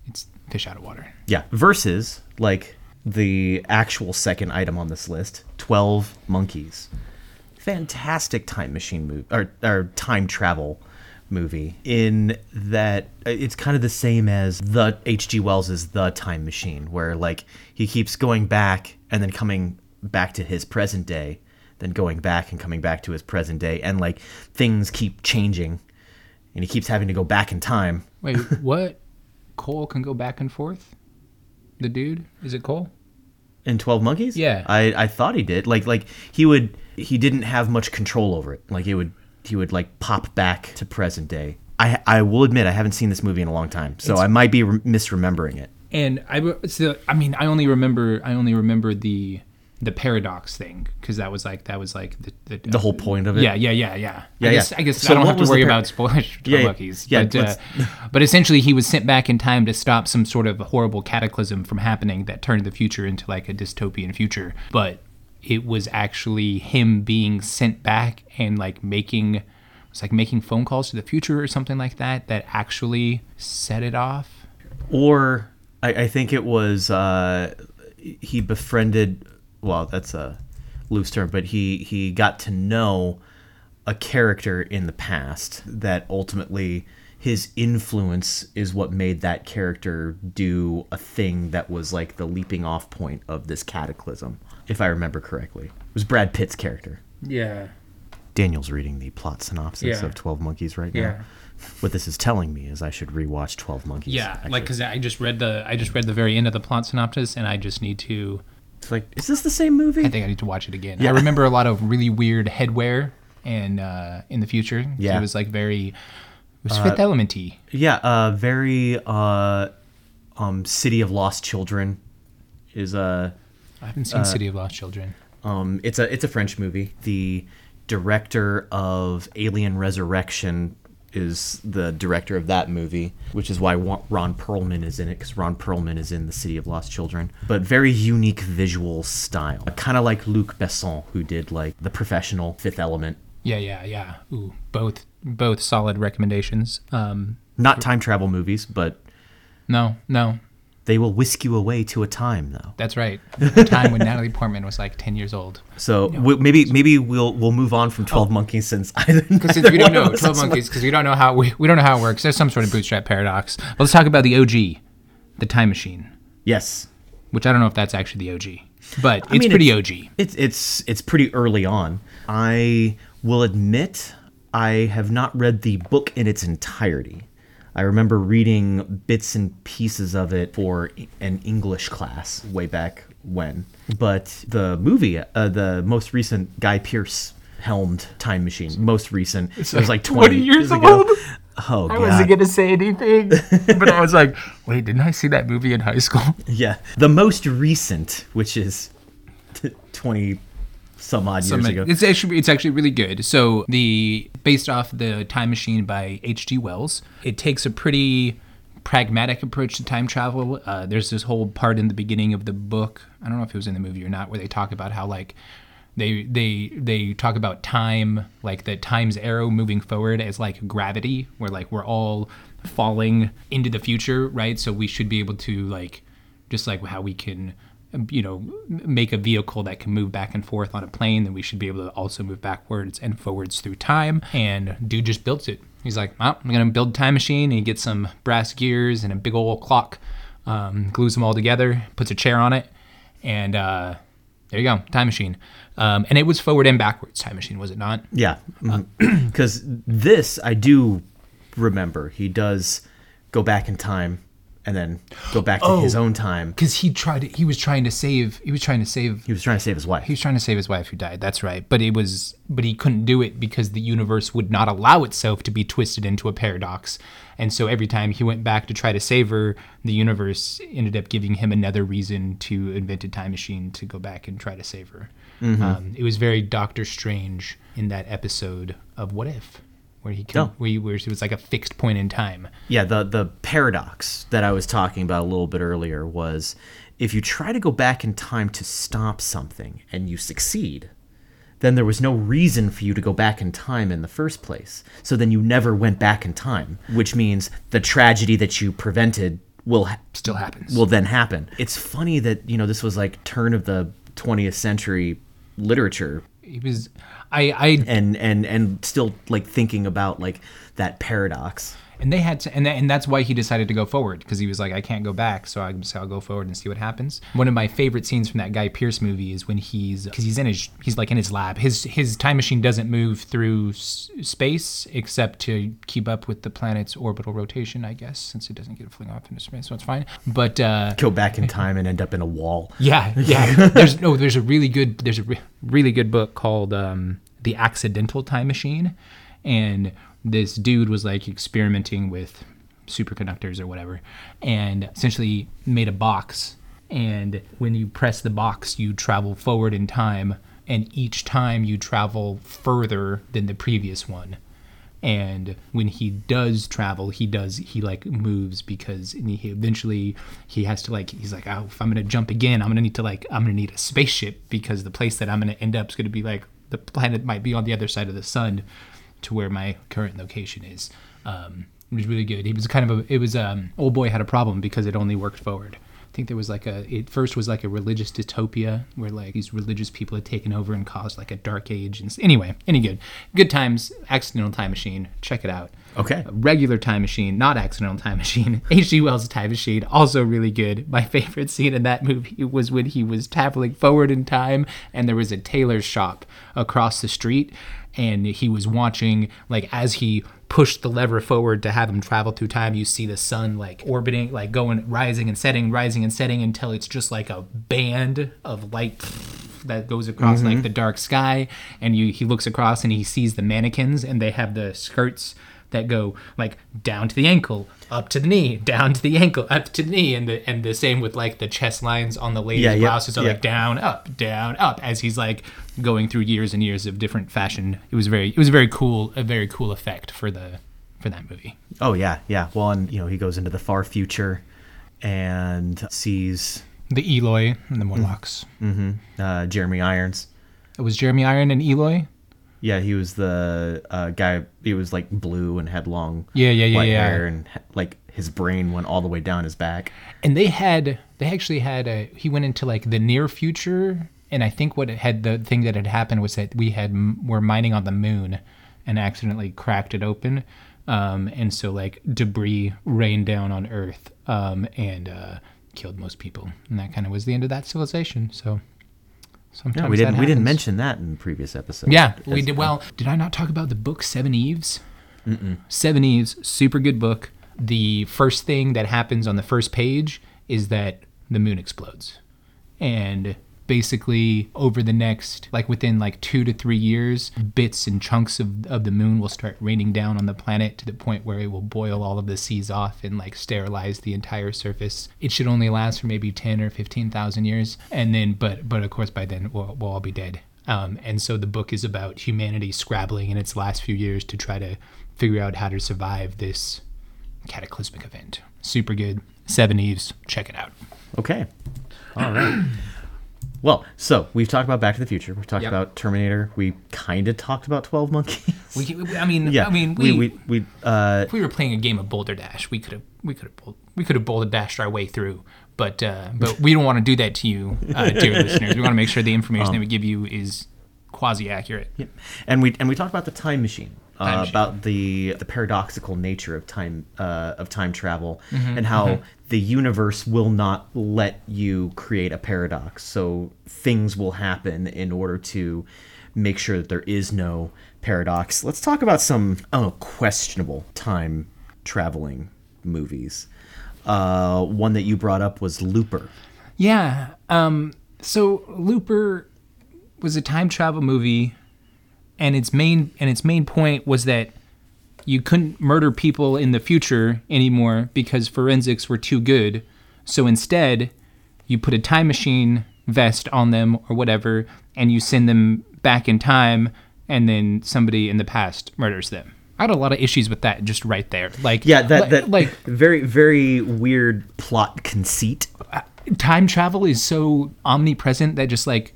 it's fish out of water. Yeah, versus like the actual second item on this list, 12 Monkeys. Fantastic time machine movie or, or time travel movie in that it's kind of the same as the H.G. Wells's The Time Machine where like he keeps going back and then coming back to his present day, then going back and coming back to his present day and like things keep changing and he keeps having to go back in time. Wait, what? Cole can go back and forth. The dude? Is it Cole? in 12 monkeys? Yeah. i i thought he did. Like like he would he didn't have much control over it. Like it would he would like pop back to present day. I i will admit i haven't seen this movie in a long time so i might be re- misremembering it. And I so I mean I only remember I only remember the the paradox thing because that was like that was like the the, the whole point of it? Yeah yeah yeah yeah. Yeah, I guess, yeah. I guess So I don't have to worry par- about spoilers for Yeah, Yeah, but uh, but essentially he was sent back in time to stop some sort of horrible cataclysm from happening that turned the future into like a dystopian future but it was actually him being sent back and like making it's like making phone calls to the future or something like that that actually set it off. Or I, I think it was uh he befriended well that's a loose term but he he got to know a character in the past that ultimately his influence is what made that character do a thing that was like the leaping off point of this cataclysm if i remember correctly it was brad pitt's character yeah daniel's reading the plot synopsis Yeah. of 12 monkeys right now Yeah. what this is telling me is i should rewatch 12 monkeys Yeah, actually. like because I just read the I just read the very end of the plot synopsis, and I just need to. It's like is this the same movie I think I need to watch it again. Yeah. I remember a lot of really weird headwear, and uh, in the future, Yeah. it was like very, it was Fifth Elementy. Yeah, uh, very uh, um, City of Lost Children is a I haven't seen City of Lost Children. um, it's a it's a French movie. The director of Alien Resurrection is the director of that movie, which is why Ron Perlman is in it because Ron Perlman is in the City of Lost Children. But very unique visual style, kind of like Luc Besson, who did like The Professional, Fifth Element. Yeah, yeah, yeah. Ooh, both both solid recommendations. Um, Not time travel movies, but no, no, they will whisk you away to a time though. that's right. The time when Natalie Portman was like ten years old. So we, maybe maybe we'll we'll move on from Twelve oh. Monkeys since either Because we don't know Twelve Monkeys, because we don't know how we, we don't know how it works. There's some sort of bootstrap paradox. But let's talk about the OG, the Time Machine, Yes, which I don't know if that's actually the OG, but it's mean, pretty it's- OG. it's it's it's pretty early on. I will admit I have not read the book in its entirety. I remember reading bits and pieces of it for an English class way back when. But the movie, uh, the most recent Guy Pearce helmed Time Machine, most recent, it was like 20, years ago. Oh, God. I wasn't gonna say anything, but I was like, wait, didn't I see that movie in high school? Yeah, the most recent, which is twenty some odd years ago. It's actually it's actually really good. So the based off the Time Machine by H.G. Wells, it takes a pretty pragmatic approach to time travel. Uh, there's this whole part in the beginning of the book. I don't know if it was in the movie or not, where they talk about how like they they they talk about time like the time's arrow moving forward as like gravity where like we're all falling into the future right so we should be able to like just like how we can you know make a vehicle that can move back and forth on a plane then we should be able to also move backwards and forwards through time. And dude just built it. He's like well, i'm gonna build a time machine and he gets some brass gears and a big old clock um, glues them all together puts a chair on it and uh, there you go time machine. Um, and it was forward and backwards time machine was it not? Yeah, because this I do remember. He does go back in time and then go back to his Oh. own time. because he tried to, he was trying to save he was trying to save He was trying to save his wife. He was trying to save his wife who died. That's right. But it was but he couldn't do it because the universe would not allow itself to be twisted into a paradox. And so every time he went back to try to save her, the universe ended up giving him another reason to invent a time machine to go back and try to save her. Um, it was very Doctor Strange in that episode of What If, where he can, Oh. where, he, where it was like a fixed point in time. Yeah, the the paradox that I was talking about a little bit earlier was if you try to go back in time to stop something and you succeed, then there was no reason for you to go back in time in the first place. So then you never went back in time, which means the tragedy that you prevented will ha- Still happens. will then happen. It's funny that, you know, this was like turn of the 20th century literature He was, I, I and and and still like thinking about like that paradox. and they had to, and, that, and that's why he decided to go forward because he was like, I can't go back, so I so I'll go forward and see what happens. One of my favorite scenes from that Guy Pearce movie is when he's because he's in his he's like in his lab. His his time machine doesn't move through s- space except to keep up with the planet's orbital rotation, I guess, since it doesn't get flung off into space, so it's fine. But uh, Go back in time and end up in a wall. yeah, yeah. There's no. There's a really good. There's a re- really good book called um, "The Accidental Time Machine," and this dude was like experimenting with superconductors or whatever, and essentially made a box. And when you press the box, you travel forward in time, and each time you travel further than the previous one and when he does travel he does he like moves because he eventually he has to like he's like oh if i'm gonna jump again i'm gonna need to like i'm gonna need a spaceship because the place that i'm gonna end up is gonna be like the planet might be on the other side of the sun to where my current location is. Um it was really good. It was kind of a it was um old boy had a problem because it only worked forward think there was like a it first was like a religious dystopia where like these religious people had taken over and caused like a dark age and anyway any good. Good times accidental time machine check it out. Okay. a regular time machine not accidental time machine. Hg wells time machine also really good. My favorite scene in that movie was when he was traveling forward in time and there was a tailor's shop across the street and he was watching like as he pushed the lever forward to have him travel through time you see the sun like orbiting like going rising and setting rising and setting until it's just like a band of light that goes across like mm-hmm. the dark sky. And you he looks across and he sees the mannequins and they have the skirts that go like down to the ankle up to the knee down to the ankle up to the knee and the and the same with like the chest lines on the ladies Yeah, blouses are yeah. like down up down up as he's like going through years and years of different fashion it was very it was very cool a very cool effect for the for that movie Oh yeah, yeah. Well, and you know he goes into the far future and sees the Eloi and the Morlocks uh, Jeremy Irons. it was Jeremy Iron and Eloi Yeah, he was the uh, guy. He was like blue and had long Yeah, yeah, yeah, white yeah. hair, and like his brain went all the way down his back. and they had they actually had a he went into like the near future and i think what it had the thing that had happened was that we had were mining on the moon and accidentally cracked it open um, and so like debris rained down on earth um, and uh, killed most people and that kind of was the end of that civilization so sometimes Yeah, we didn't we didn't mention that in previous episodes. Yeah, we did. Well, did I not talk about the book Seveneves? Seven Eves, super good book. The first thing that happens on the first page is that the moon explodes, and basically over the next like within like two to three years bits and chunks of, of the moon will start raining down on the planet to the point where it will boil all of the seas off and like sterilize the entire surface. It should only last for maybe 10 or 15000 years and then but but of course by then we'll, we'll all be dead. Um, and so the book is about humanity scrabbling in its last few years to try to figure out how to survive this cataclysmic event. Super good. Seveneves. Check it out. Okay. All right. Well, so we've talked about Back to the Future. We've talked Yep. about Terminator. We kind of talked about Twelve Monkeys. We, I mean, yeah, I mean, we, we we, we uh, if we were playing a game of Balderdash, we could have we could have we could have Balderdashed our way through. But uh, but we don't want to do that to you, uh, dear listeners. We want to make sure the information Um, that we give you is quasi accurate. Yep. And we and we talked about the time machine, uh, about the the paradoxical nature of time uh, of time travel, Mm-hmm, and how the universe will not let you create a paradox. So things will happen in order to make sure that there is no paradox. Let's talk about some I don't know questionable time traveling movies. Uh, one that you brought up was Looper. Yeah. Um, so Looper was a time travel movie, and its main and its main point was that you couldn't murder people in the future anymore because forensics were too good. So instead, you put a time machine vest on them or whatever, and you send them back in time, and then somebody in the past murders them. I had a lot of issues with that just right there. Like Yeah, that that like very very weird plot conceit. time travel is so omnipresent that just like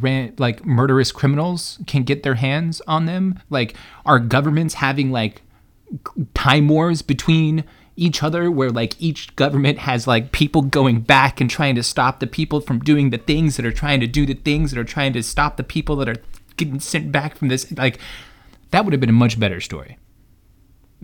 ran like murderous criminals can get their hands on them? Like our governments having like time wars between each other where like each government has like people going back and trying to stop the people from doing the things that are trying to do the things that are trying to stop the people that are getting sent back from this? Like that would have been a much better story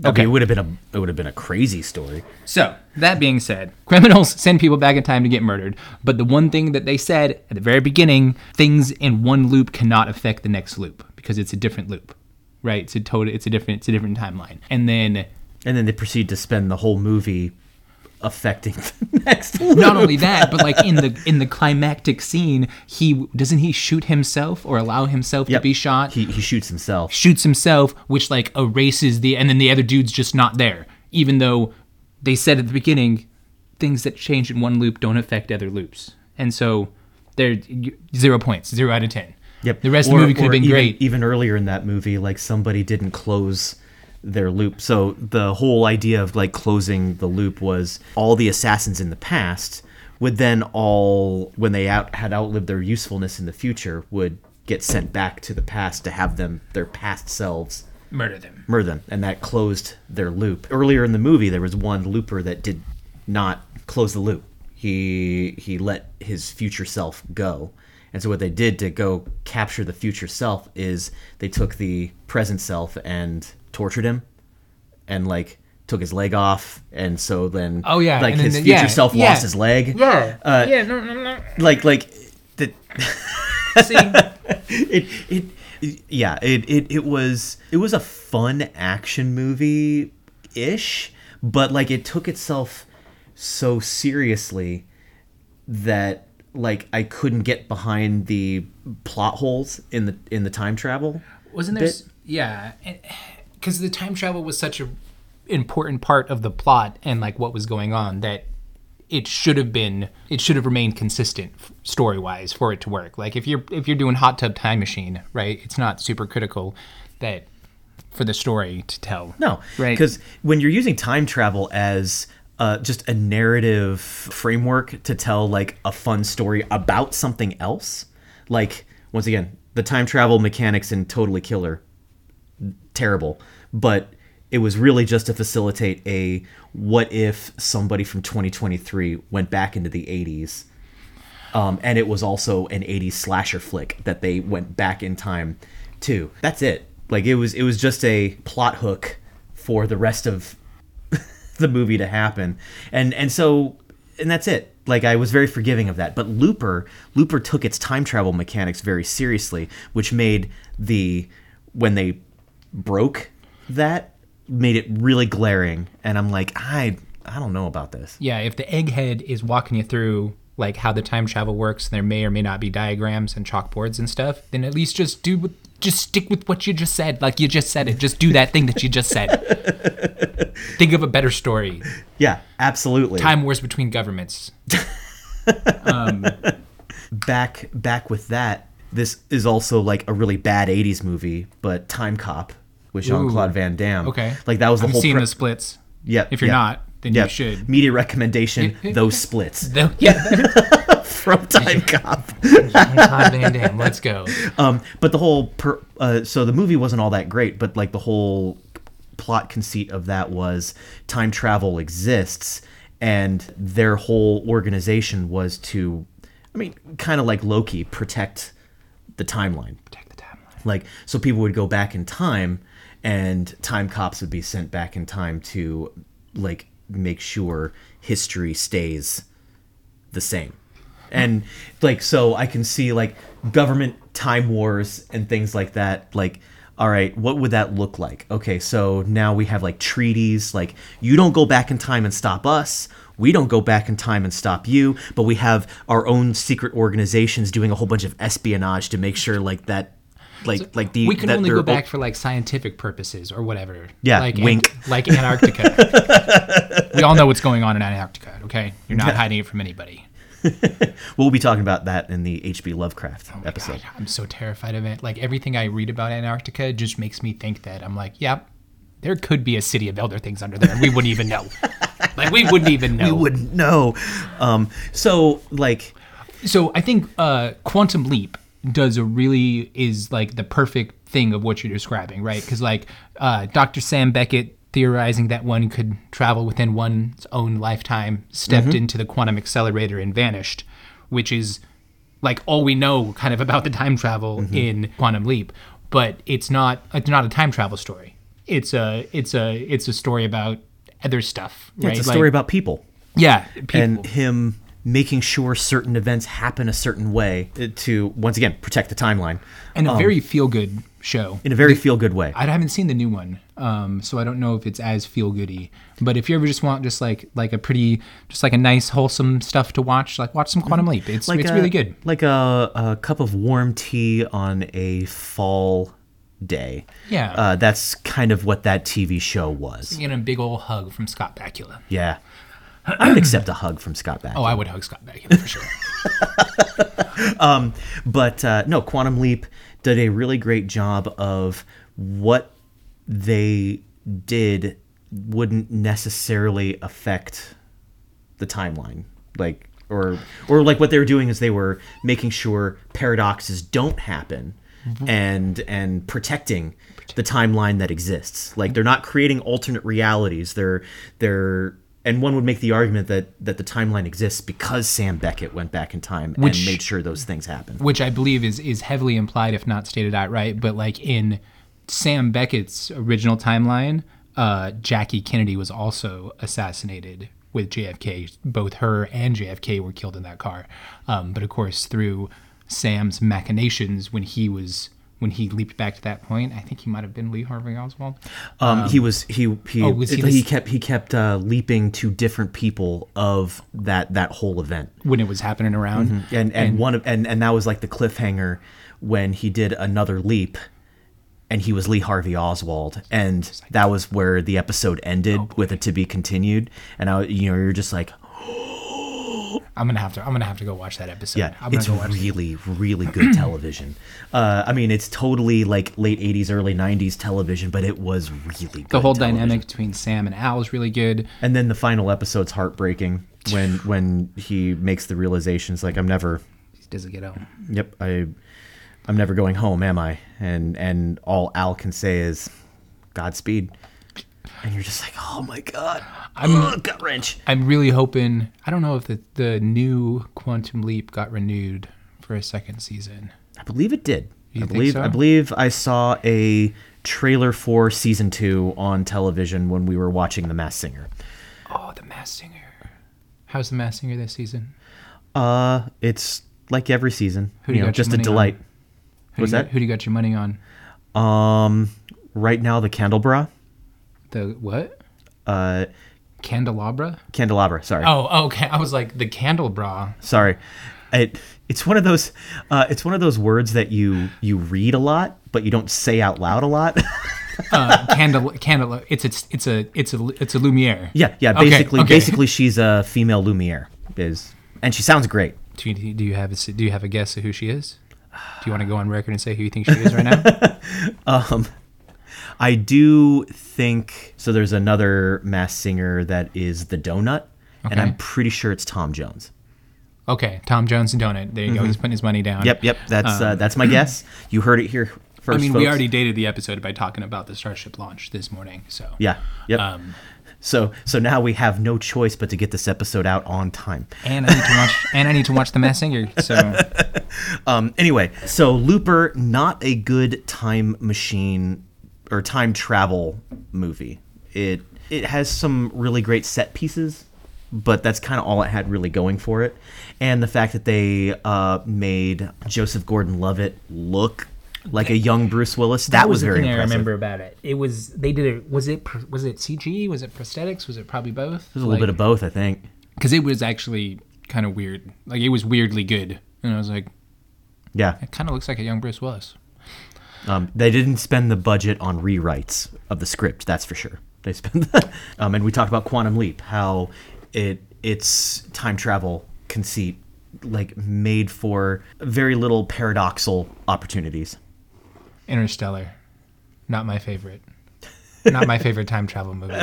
Okay, it would have been a it would have been a crazy story. So, that being said, criminals send people back in time to get murdered. But the one thing that they said at the very beginning things in one loop cannot affect the next loop because it's a different loop. Right? It's a total it's a different it's a different timeline. And then And then they proceed to spend the whole movie affecting the next loop. not only that, but like in the in the climactic scene, he doesn't he shoot himself or allow himself Yep. to be shot? He, he shoots himself. shoots himself, which like erases the, and then the other dude's just not there, even though they said at the beginning things that change in one loop don't affect other loops, and so they're zero points, zero out of ten. Yep. The rest of the movie could have been even, great. Even earlier in that movie, like somebody didn't close their loop. So the whole idea of like closing the loop was all the assassins in the past would then all when they out had outlived their usefulness in the future would get sent back to the past to have them their past selves Murder them. murder them, and that closed their loop. Earlier in the movie, there was one looper that did not close the loop. He he let his future self go, and so what they did to go capture the future self is they took the present self and tortured him, and like took his leg off, and so then Oh, yeah, like and then his the- future yeah, self yeah. lost his leg. Yeah. Uh, yeah. No. No. No. like like the See. it, it it yeah it, it it was it was a fun action movie ish but like it took itself so seriously that like I couldn't get behind the plot holes in the in the time travel Wasn't there? s- Yeah, because the time travel was such an important part of the plot and like what was going on that it should have been it should have remained consistent story wise for it to work. Like if you're if you're doing hot tub time machine, right? It's not super critical that for the story to tell. No, Right. Because when you're using time travel as uh, just a narrative framework to tell like a fun story about something else, like once again, the time travel mechanics in Totally Killer, terrible, but it was really just to facilitate a what if somebody from 2023 went back into the 80s. Um, and it was also an 80s slasher flick that they went back in time to. That's it. Like it was it was just a plot hook for the rest of the movie to happen. And and so and that's it. Like I was very forgiving of that. But Looper Looper took its time travel mechanics very seriously, which made the when they broke that made it really glaring and I'm like, I I don't know about this. Yeah, if the egghead is walking you through like how the time travel works, there may or may not be diagrams and chalkboards and stuff, then at least just do just stick with what you just said. Like you just said it. Just do that thing that you just said. Think of a better story. Yeah, absolutely. Time wars between governments. Um, back back with that this is also like a really bad 80s movie but time cop with jean-claude van damme Okay. like that was the I've whole seen pre- the splits. yeah If you're yeah, not, then yeah. you should. media recommendation those splits yeah. from Time Cop. Jean-Claude Van Damme, let's go. Um, but the whole per, uh, so the movie wasn't all that great, but like the whole plot conceit of that was time travel exists, and their whole organization was to, I mean, kind of like Loki, protect the timeline. Protect the timeline. Like so, people would go back in time, and time cops would be sent back in time to like make sure history stays the same. And like so I can see like government time wars and things like that like all right, what would that look like? Okay, so now we have like treaties like you don't go back in time and stop us. We don't go back in time and stop you, but we have our own secret organizations doing a whole bunch of espionage to make sure like that like like the We can only go back for like scientific purposes or whatever. Yeah, like wink. Like Antarctica. we all know what's going on in Antarctica. Okay, you're not hiding it from anybody. We'll be talking about that in the H.P. Lovecraft episode. God, I'm so terrified of it. Like everything I read about Antarctica just makes me think that I'm like, yep, there could be a city of elder things under there, and we wouldn't even know. like we wouldn't even know. We wouldn't know. Um, so like So I think uh, Quantum Leap does a really is like the perfect thing of what you're describing, right? Because like uh, Dr. Sam Beckett theorizing that one could travel within one's own lifetime stepped into the quantum accelerator and vanished, which is like all we know kind of about the time travel in Quantum Leap. But it's not it's not a time travel story. It's a it's a it's a story about other stuff, yeah, right? it's a Like- story about people. yeah, people. and him making sure certain events happen a certain way to once again protect the timeline and a very feel good show. in a very feel good way. I haven't seen the new one, um, so I don't know if it's as feel goody. But if you ever just want just like like a pretty, just like a nice wholesome stuff to watch, like watch some Quantum Leap. It's it's a- really good. Like a, a cup of warm tea on a fall day. Yeah. Uh, that's kind of what that TV show was. Getting a big old hug from Scott Bakula. Yeah. I would accept a hug from Scott Bakula. Oh, I would hug Scott Bakula for sure. But uh, no, Quantum Leap did a really great job of what they did wouldn't necessarily affect the timeline. Like or or like what they were doing is they were making sure paradoxes don't happen and and protecting the timeline that exists. Like they're not creating alternate realities. They're they're and one would make the argument that that the timeline exists because Sam Beckett went back in time Which- and made sure those things happened. Which I believe is is heavily implied, if not stated outright. But like in Sam Beckett's original timeline, uh, Jackie Kennedy was also assassinated with JFK. Both her and JFK were killed in that car. Um, but of course, through Sam's machinations, when he was when he leaped back to that point, I think he might have been Lee Harvey Oswald. Um, he was he he oh, was he he, this- kept he kept uh, leaping to different people of that that whole event, when it was happening around. and and, one of and and that was like the cliffhanger when he did another leap, and he was Lee Harvey Oswald, and that was where the episode ended Oh, with it to be continued, and I you know you're just like I'm gonna have to I'm gonna have to go watch that episode. yeah, I'm it's go watch really really good television. Uh, I mean it's totally like late '80s early '90s television, but it was really good. the whole television. dynamic between Sam and Al is really good. And then the final episode's heartbreaking when when he makes the realizations like I'm never He doesn't get out. yep, I I'm never going home, am I? And and all Al can say is Godspeed. And you're just like, "Oh my god." I'm gut wrench. I'm really hoping. I don't know if the the new Quantum Leap got renewed for a second season. I believe it did. You I believe so? I believe I saw a trailer for season 2 on television when we were watching The Masked Singer. Oh, the Masked Singer. How's the Masked Singer this season? Uh, it's like every season, Who do you you know, got your just a money on? delight. Who you, that? Who do you got your money on? Um, right now the Candelabra, The what? uh, Candelabra? Candelabra. Sorry, Oh, okay. I was like the candle bra. sorry. It it's one of those uh, it's one of those words that you you read a lot, but you don't say out loud a lot. Uh, candle, candle. It's it's it's a it's a it's a Lumiere. yeah, yeah. Basically, okay. basically, she's a female Lumiere. Is and she sounds great. Do you, do you have a, do you have a guess of who she is? Do you want to go on record and say who you think she is right now? I do think so. There's another masked singer that is the Donut, and I'm pretty sure it's Tom Jones. Okay, Tom Jones and Donut. There you go. He's putting his money down. Mm-hmm. Yep, yep. That's uh, that's my guess. You heard it here first. I mean, we already dated the episode by talking about the Starship launch this morning. So Yeah. Yep. Um, so so now we have no choice but to get this episode out on time. and I need to watch. and I need to watch The Masked Singer. So Um, anyway, so Looper, not a good time machine or time travel movie. It it has some really great set pieces, but that's kind of all it had really going for it. And the fact that they uh, made Joseph Gordon-Levitt look like a young Bruce Willis, that, was, the very impressive. I remember about it. It was they did it. Was it was it CG? Was it prosthetics? Was it probably both? There's a little bit of both, I think. because it was actually kind of weird. Like it was weirdly good, and I was like, Yeah. it kind of looks like a young Bruce Willis. Um, they didn't spend the budget on rewrites of the script, that's for sure. They spent, the, um, and we talked about Quantum Leap, how it its time travel conceit like made for very little paradoxal opportunities. Interstellar, not my favorite. Not my favorite time travel movie.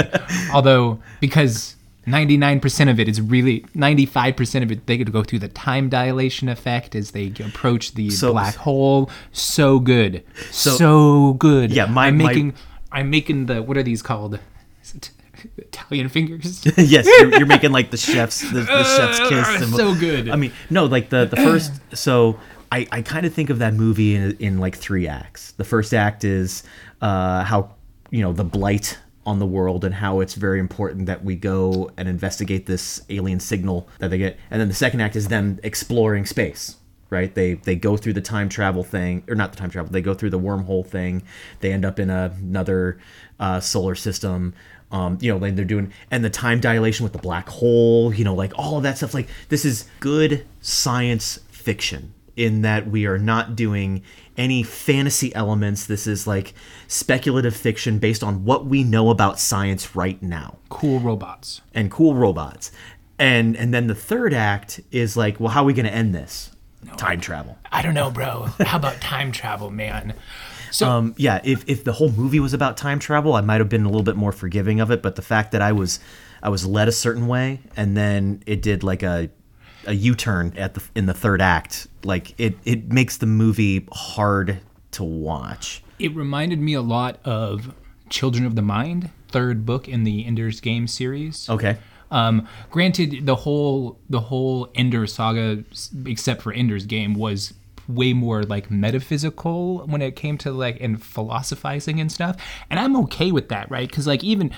Although because 99% of it is really 95% of it they could go through the time dilation effect as they approach the So- black hole. So good. So, So- good. Yeah, my- I'm my- making I'm making the what are these called? Italian fingers. yes, you're, you're making like the chef's the, the chef's kiss. symbol. so good. I mean, no, like the the first. So I I kind of think of that movie in in like three acts. The first act is uh, how you know the blight on the world and how it's very important that we go and investigate this alien signal that they get. And then the second act is them exploring space. Right? They they go through the time travel thing, or not the time travel. They go through the wormhole thing. They end up in a, another uh, solar system. Um, you know, like they're doing, and the time dilation with the black hole. You know, like all of that stuff. Like this is good science fiction in that we are not doing any fantasy elements. This is like speculative fiction based on what we know about science right now cool robots. and cool robots. And and then the third act is like, well, how are we going to end this? Time travel. I don't know, bro. How about time travel, man? So Um, yeah, if, if the whole movie was about time travel, I might have been a little bit more forgiving of it. But the fact that I was I was led a certain way, and then it did like a a U turn at the in the third act, like it it makes the movie hard to watch. it reminded me a lot of Children of the Mind, third book in the Ender's Game series. Okay. Um, granted, the whole the whole Ender saga, except for Ender's Game, was way more like metaphysical when it came to like and philosophizing and stuff. And I'm okay with that, right? Because like even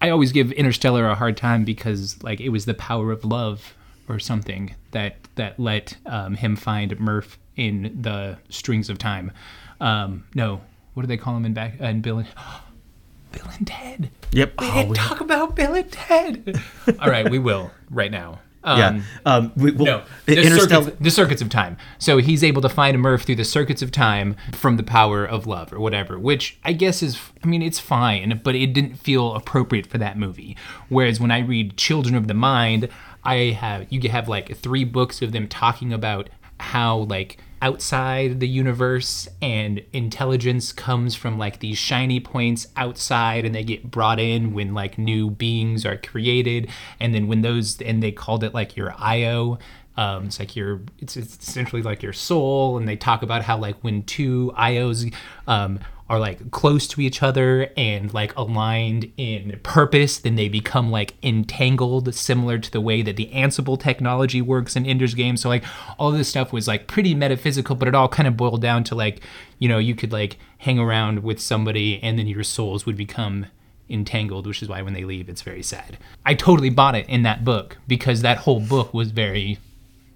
I always give Interstellar a hard time because like it was the power of love or something that that let um, him find Murph in the strings of time. Um, no, what do they call him in back in Bill and Bill and Ted? Yep. We Oh, didn't we- talk about Bill and Ted. All right, we will right now. Um, yeah. Um, we, well, no, the Interstellar. circuits, the circuits of time. So he's able to find Murph through the circuits of time from the power of love or whatever, which I guess is, I mean, it's fine, but it didn't feel appropriate for that movie. Whereas when I read Children of the Mind, I have, you have like three books of them talking about how like outside the universe and intelligence comes from like these shiny points outside and they get brought in when like new beings are created. And then when those and they called it like your io um, it's like your it's, it's essentially like your soul and they talk about how like when two ios um, are like close to each other and like aligned in purpose, then they become like entangled, similar to the way that the Ansible technology works in Ender's Game. So like all this stuff was like pretty metaphysical, but it all kind of boiled down to like, you know, you could like hang around with somebody and then your souls would become entangled, which is why when they leave, it's very sad. I totally bought it in that book because that whole book was very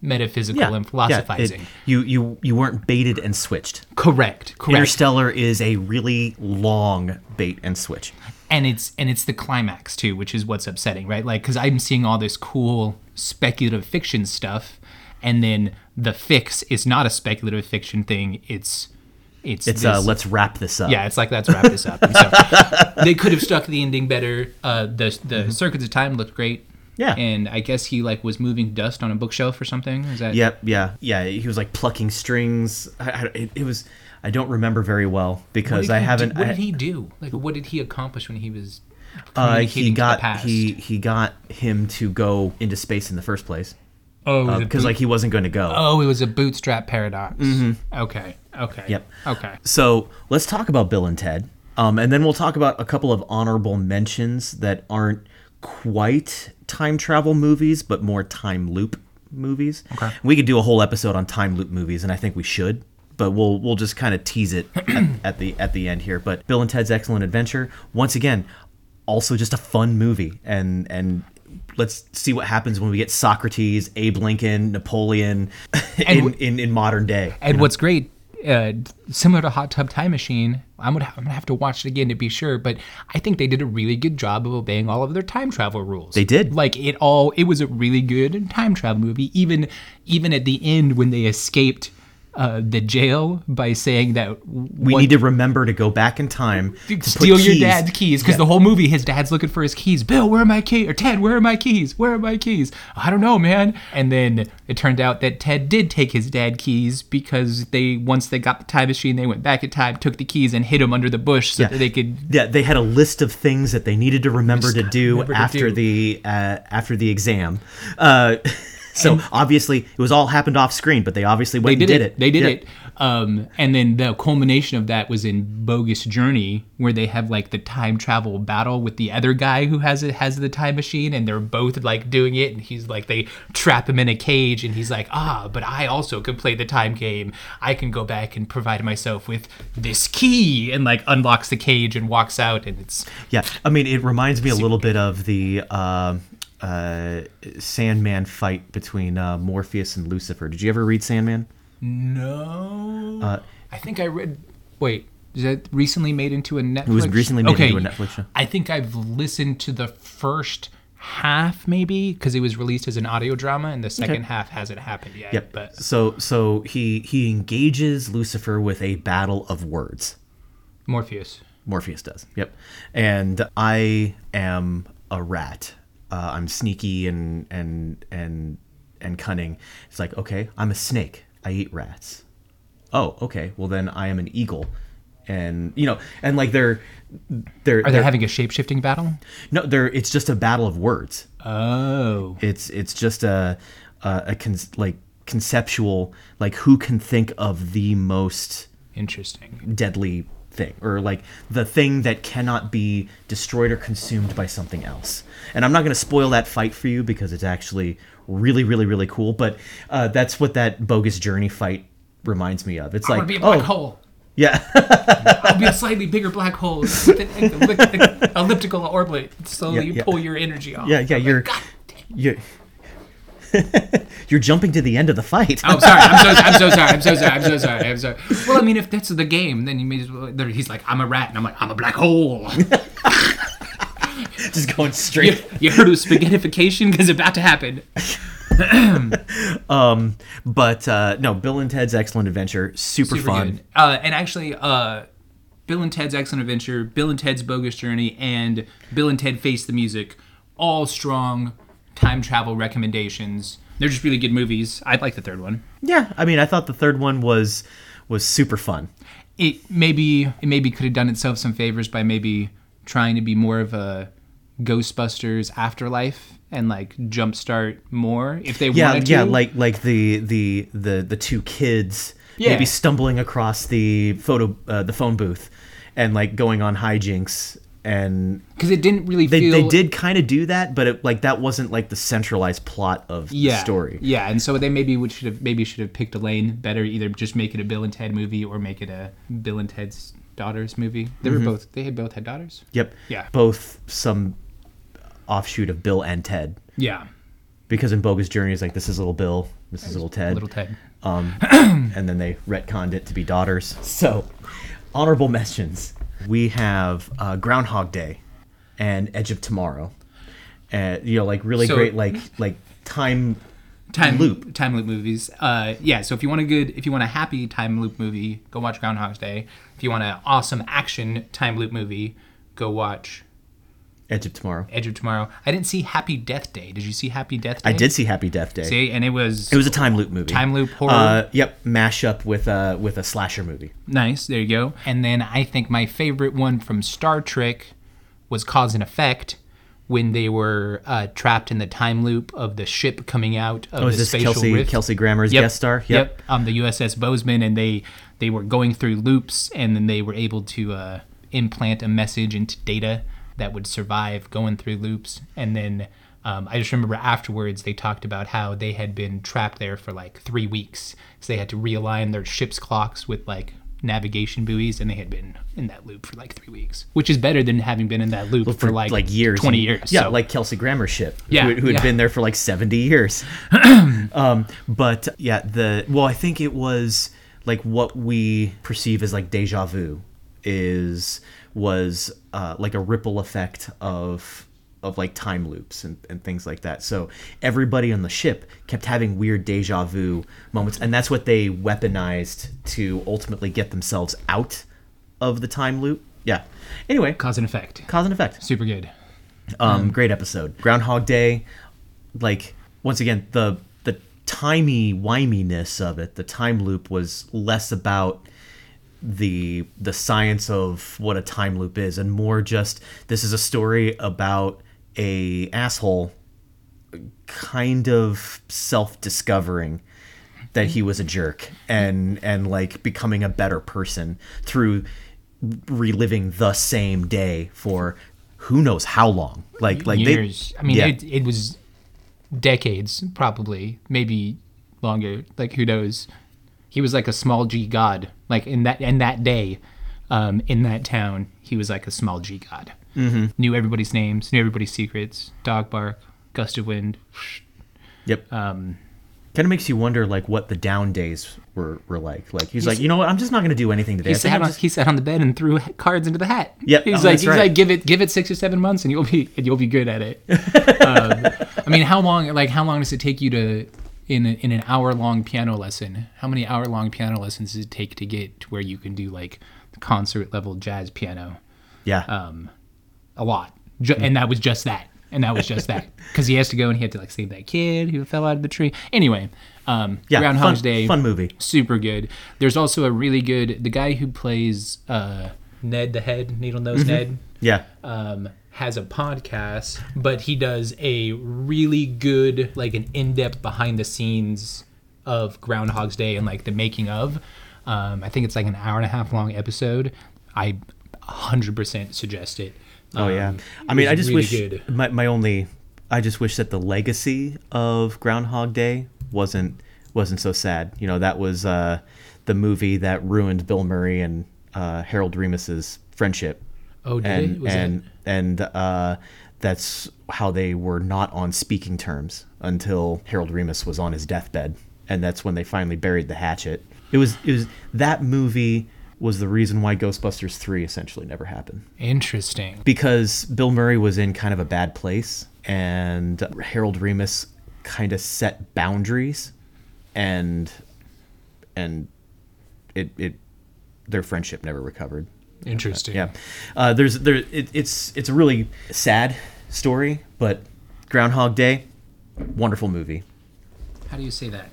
metaphysical and yeah, it- philosophizing. you you you weren't baited and switched. correct, correct. Interstellar is a really long bait and switch. and it's and it's the climax too which is what's upsetting right like because i'm seeing all this cool speculative fiction stuff and then the fix is not a speculative fiction thing it's it's It's this- uh, let's wrap this up. yeah it's like let's wrap this up and so they could have stuck the ending better uh the the circuits of time looked great Yeah. and i guess he like was moving dust on a bookshelf or something is that Yep. Yeah. Yeah. He was like plucking strings. I, I, it, it was. I don't remember very well because I haven't. what I- did he do like what did he accomplish when he was Uh, he got past? he he got him to go into space in the first place. Oh, because boot- like he wasn't going to go. oh, it was a bootstrap paradox. Okay. Okay. Yep. Okay. So let's talk about Bill and Ted, um, and then we'll talk about a couple of honorable mentions that aren't quite time travel movies, but more time loop movies. Okay. We could do a whole episode on time loop movies, and I think we should. But we'll we'll just kind of tease it at, at the at the end here. But Bill and Ted's Excellent Adventure, once again, also just a fun movie, and and let's see what happens when we get Socrates, Abe Lincoln, Napoleon in, in in modern day. And what's great, uh, similar to Hot Tub Time Machine, I'm gonna I'm gonna have to watch it again to be sure. But I think they did a really good job of obeying all of their time travel rules. They did. Like it all, it was a really good time travel movie. Even even at the end when they escaped uh, the jail by saying that We need to remember to go back in time, to steal your keys- dad's keys because the whole movie his dad's looking for his keys. Bill where are my keys or ted where are my keys? Where are my keys? I don't know man. And then it turned out that ted did take his dad keys because they once they got the time machine they went back in time took the keys and hid them under the bush so that they could Yeah, they had a list of things that they needed to remember to do remember to after do. the uh, after the exam. Uh, so obviously, it was all happened off screen, but they obviously they did, and did it. it. They did Yeah. it. Um, and then the culmination of that was in Bogus Journey, where they have like the time travel battle with the other guy who has it has the time machine, and they're both like doing it, and he's like they trap him in a cage, and he's like, ah, but I also can play the time game. I can go back and provide myself with this key, and like unlocks the cage and walks out, and it's Yeah, I mean, it reminds me a little bit of the um uh, Sandman fight between uh, Morpheus and Lucifer. Did you ever read Sandman? no. Uh, I think I read. Wait, is that recently made into a Netflix? It was recently made into a Netflix show. I think I've listened to the first half, maybe, because it was released as an audio drama, and the second half hasn't happened yet. Yep. But So so he he engages Lucifer with a battle of words. Morpheus. Morpheus does. Yep. And I am a rat. Uh, I'm sneaky and and and and cunning. It's like okay, I'm a snake. I eat rats. Oh, okay. Well then I am an eagle. And you know, and like they're they're Are they having a shape shifting battle? no, they're it's just a battle of words. Oh. It's it's just a a, a con- like conceptual like who can think of the most Interesting. deadly thing or like the thing that cannot be destroyed or consumed by something else and i'm not going to spoil that fight for you because it's actually really really really cool but uh, that's what that bogus journey fight reminds me of it's I like be a black oh hole. yeah I'll be a slightly bigger black hole elliptical orbit. Slowly Yeah, yeah. pull your energy off. yeah yeah you're God you're you're jumping to the end of the fight Oh, sorry. I'm so, I'm so sorry. I'm so sorry. I'm so sorry. I'm sorry. Well, I mean, if that's the game, then you may as well. He's like, I'm a rat, and I'm like, I'm a black hole. just going straight you heard of spaghettification? Because it's about to happen. but uh, no bill and ted's excellent adventure super, Super fun. Uh, and actually, uh, Bill and Ted's Excellent Adventure, Bill and Ted's Bogus Journey, and Bill and Ted Face the Music, all strong time travel recommendations. They're just really good movies. I'd like the third one. yeah i mean i thought the third one was was super fun it maybe it maybe could have done itself some favors by maybe trying to be more of a Ghostbusters afterlife and like jumpstart more if they yeah wanted to. yeah like like the the the the two kids Yeah. maybe stumbling across the photo uh, the phone booth and like going on hijinks and because it didn't really they, feel they did kind of do that but it like that wasn't like the centralized plot of yeah the story yeah and so they maybe would should have maybe should have picked a lane better either just make it a Bill and Ted movie or make it a Bill and Ted's daughters movie. They Mm-hmm. were both they had both had daughters. yep Yeah. both some offshoot of bill and ted Yeah, because in bogus journey it's like this is little bill this is little ted little Ted. um, and then they retconned it to be daughters. So, honorable mentions. We have uh, Groundhog Day and Edge of Tomorrow. And you know, like really So- great, like like time time loop. time loop movies. Uh, yeah. So if you want a good, if you want a happy time loop movie, go watch Groundhog's Day. If you want an awesome action time loop movie, go watch Edge of Tomorrow. Edge of Tomorrow. I didn't see Happy Death Day. Did you see Happy Death Day? I did see Happy Death Day. See, and it was It was a time loop movie. time loop horror. Uh, yep, mash up with a with a slasher movie. Nice. There you go. And then I think my favorite one from Star Trek was Cause and Effect, when they were uh, trapped in the time loop of the ship coming out of Oh, is the this spatial Kelsey rift. Kelsey Grammer's Yep. guest star? Yep. Um, the USS Bozeman, and they they were going through loops, and then they were able to uh, implant a message into data that would survive going through loops. And then um, I just remember afterwards they talked about how they had been trapped there for like three weeks, so they had to realign their ship's clocks with like navigation buoys, and they had been in that loop for like three weeks, which is better than having been in that loop for, like like years, twenty years. Yeah, So- like Kelsey Grammer's ship. Yeah, who, who had yeah. been there for like seventy years. um, but yeah, the well, I think it was like what we perceive as like deja vu is was uh, like a ripple effect of of like time loops and, and things like that. So everybody on the ship kept having weird deja vu moments, and that's what they weaponized to ultimately get themselves out of the time loop. Yeah. Anyway, cause and effect. cause and effect. Super good. Um, great episode. Groundhog Day, like once again the the timey wiminess of it. The time loop was less about the the science of what a time loop is, and more just this is a story about a asshole kind of self discovering that he was a jerk and and like becoming a better person through reliving the same day for who knows how long like like years. they I mean, yeah. it, it was decades, probably, maybe longer. Like who knows? He was like a small G god. Like in that in that day, um, in that town, he was like a small G god. Mm-hmm. Knew everybody's names, knew everybody's secrets. Dog bark, gust of wind. yep Um, kind of makes you wonder like what the down days were were like like he's, like you know what i'm just not going to do anything today he sat on just- he sat on the bed and threw cards into the hat. Yep. he's Oh, like he's right. like give it give it six or seven months and you'll be and you'll be good at it. um, I mean, how long like how long does it take you to in a, in an hour long piano lesson? How many hour long piano lessons does it take to get to where you can do like concert level jazz piano? yeah Um, a lot, Ju- and that was just that, and that was just that because he has to go and he had to like save that kid who fell out of the tree. Anyway, um, yeah Groundhog's fun, Day, fun movie super good. There's also a really good the guy who plays uh, Ned the Head, Needle Nose Ned, yeah um, has a podcast, but he does a really good like an in-depth behind the scenes of Groundhog's Day and like the making of. Um, I think it's like an hour and a half long episode. I 100% suggest it. oh yeah Um, i mean i just really wish good. my, my only i just wish that the legacy of groundhog day wasn't wasn't so sad you know that was uh the movie that ruined bill murray and uh harold ramis's friendship Oh, did and it? Was and that- and uh, that's how they were not on speaking terms until Harold Ramis was on his deathbed, and that's when they finally buried the hatchet. It was it was that movie was the reason why Ghostbusters three essentially never happened Interesting. because Bill Murray was in kind of a bad place, and Harold Ramis kind of set boundaries, and and it it their friendship never recovered. Interesting. Yeah, uh, there's there it, it's it's a really sad story, but Groundhog Day, wonderful movie. How do you say that?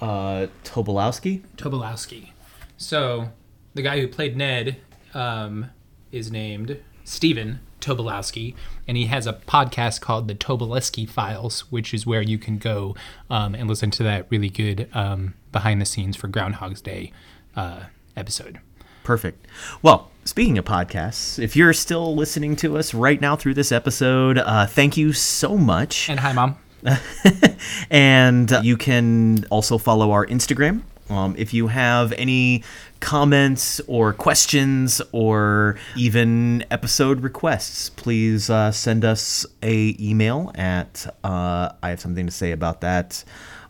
Uh, Tobolowski. Tobolowski. So, the guy who played Ned um, is named Stephen Tobolowski, and he has a podcast called The Tobolowski Files, which is where you can go um, and listen to that really good um, behind the scenes for Groundhog's Day uh, episode. Perfect. Well, speaking of podcasts, if you're still listening to us right now through this episode, uh, thank you so much. And hi, Mom. and you can also follow our Instagram. Um, if you have any comments or questions or even episode requests, please uh, send us a email at uh, I have something to say about that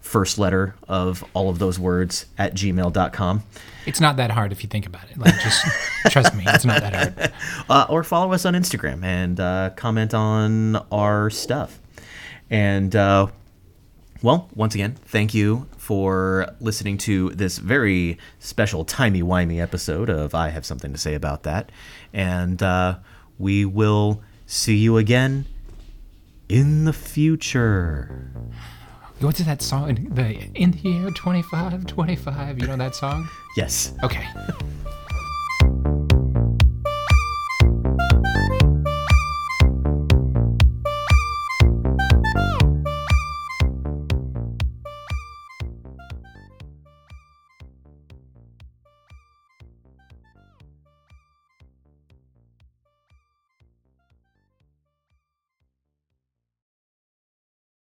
first letter of all of those words at gmail.com. It's not that hard if you think about it. Like, just trust me, it's not that hard. uh, or follow us on Instagram and uh, comment on our stuff. And uh, well, once again, thank you for listening to this very special timey wimey episode of I Have Something to Say About That. And uh, we will see you again in the future. What's that song? The In the Year 25, 25. You know that song? Yes. Okay.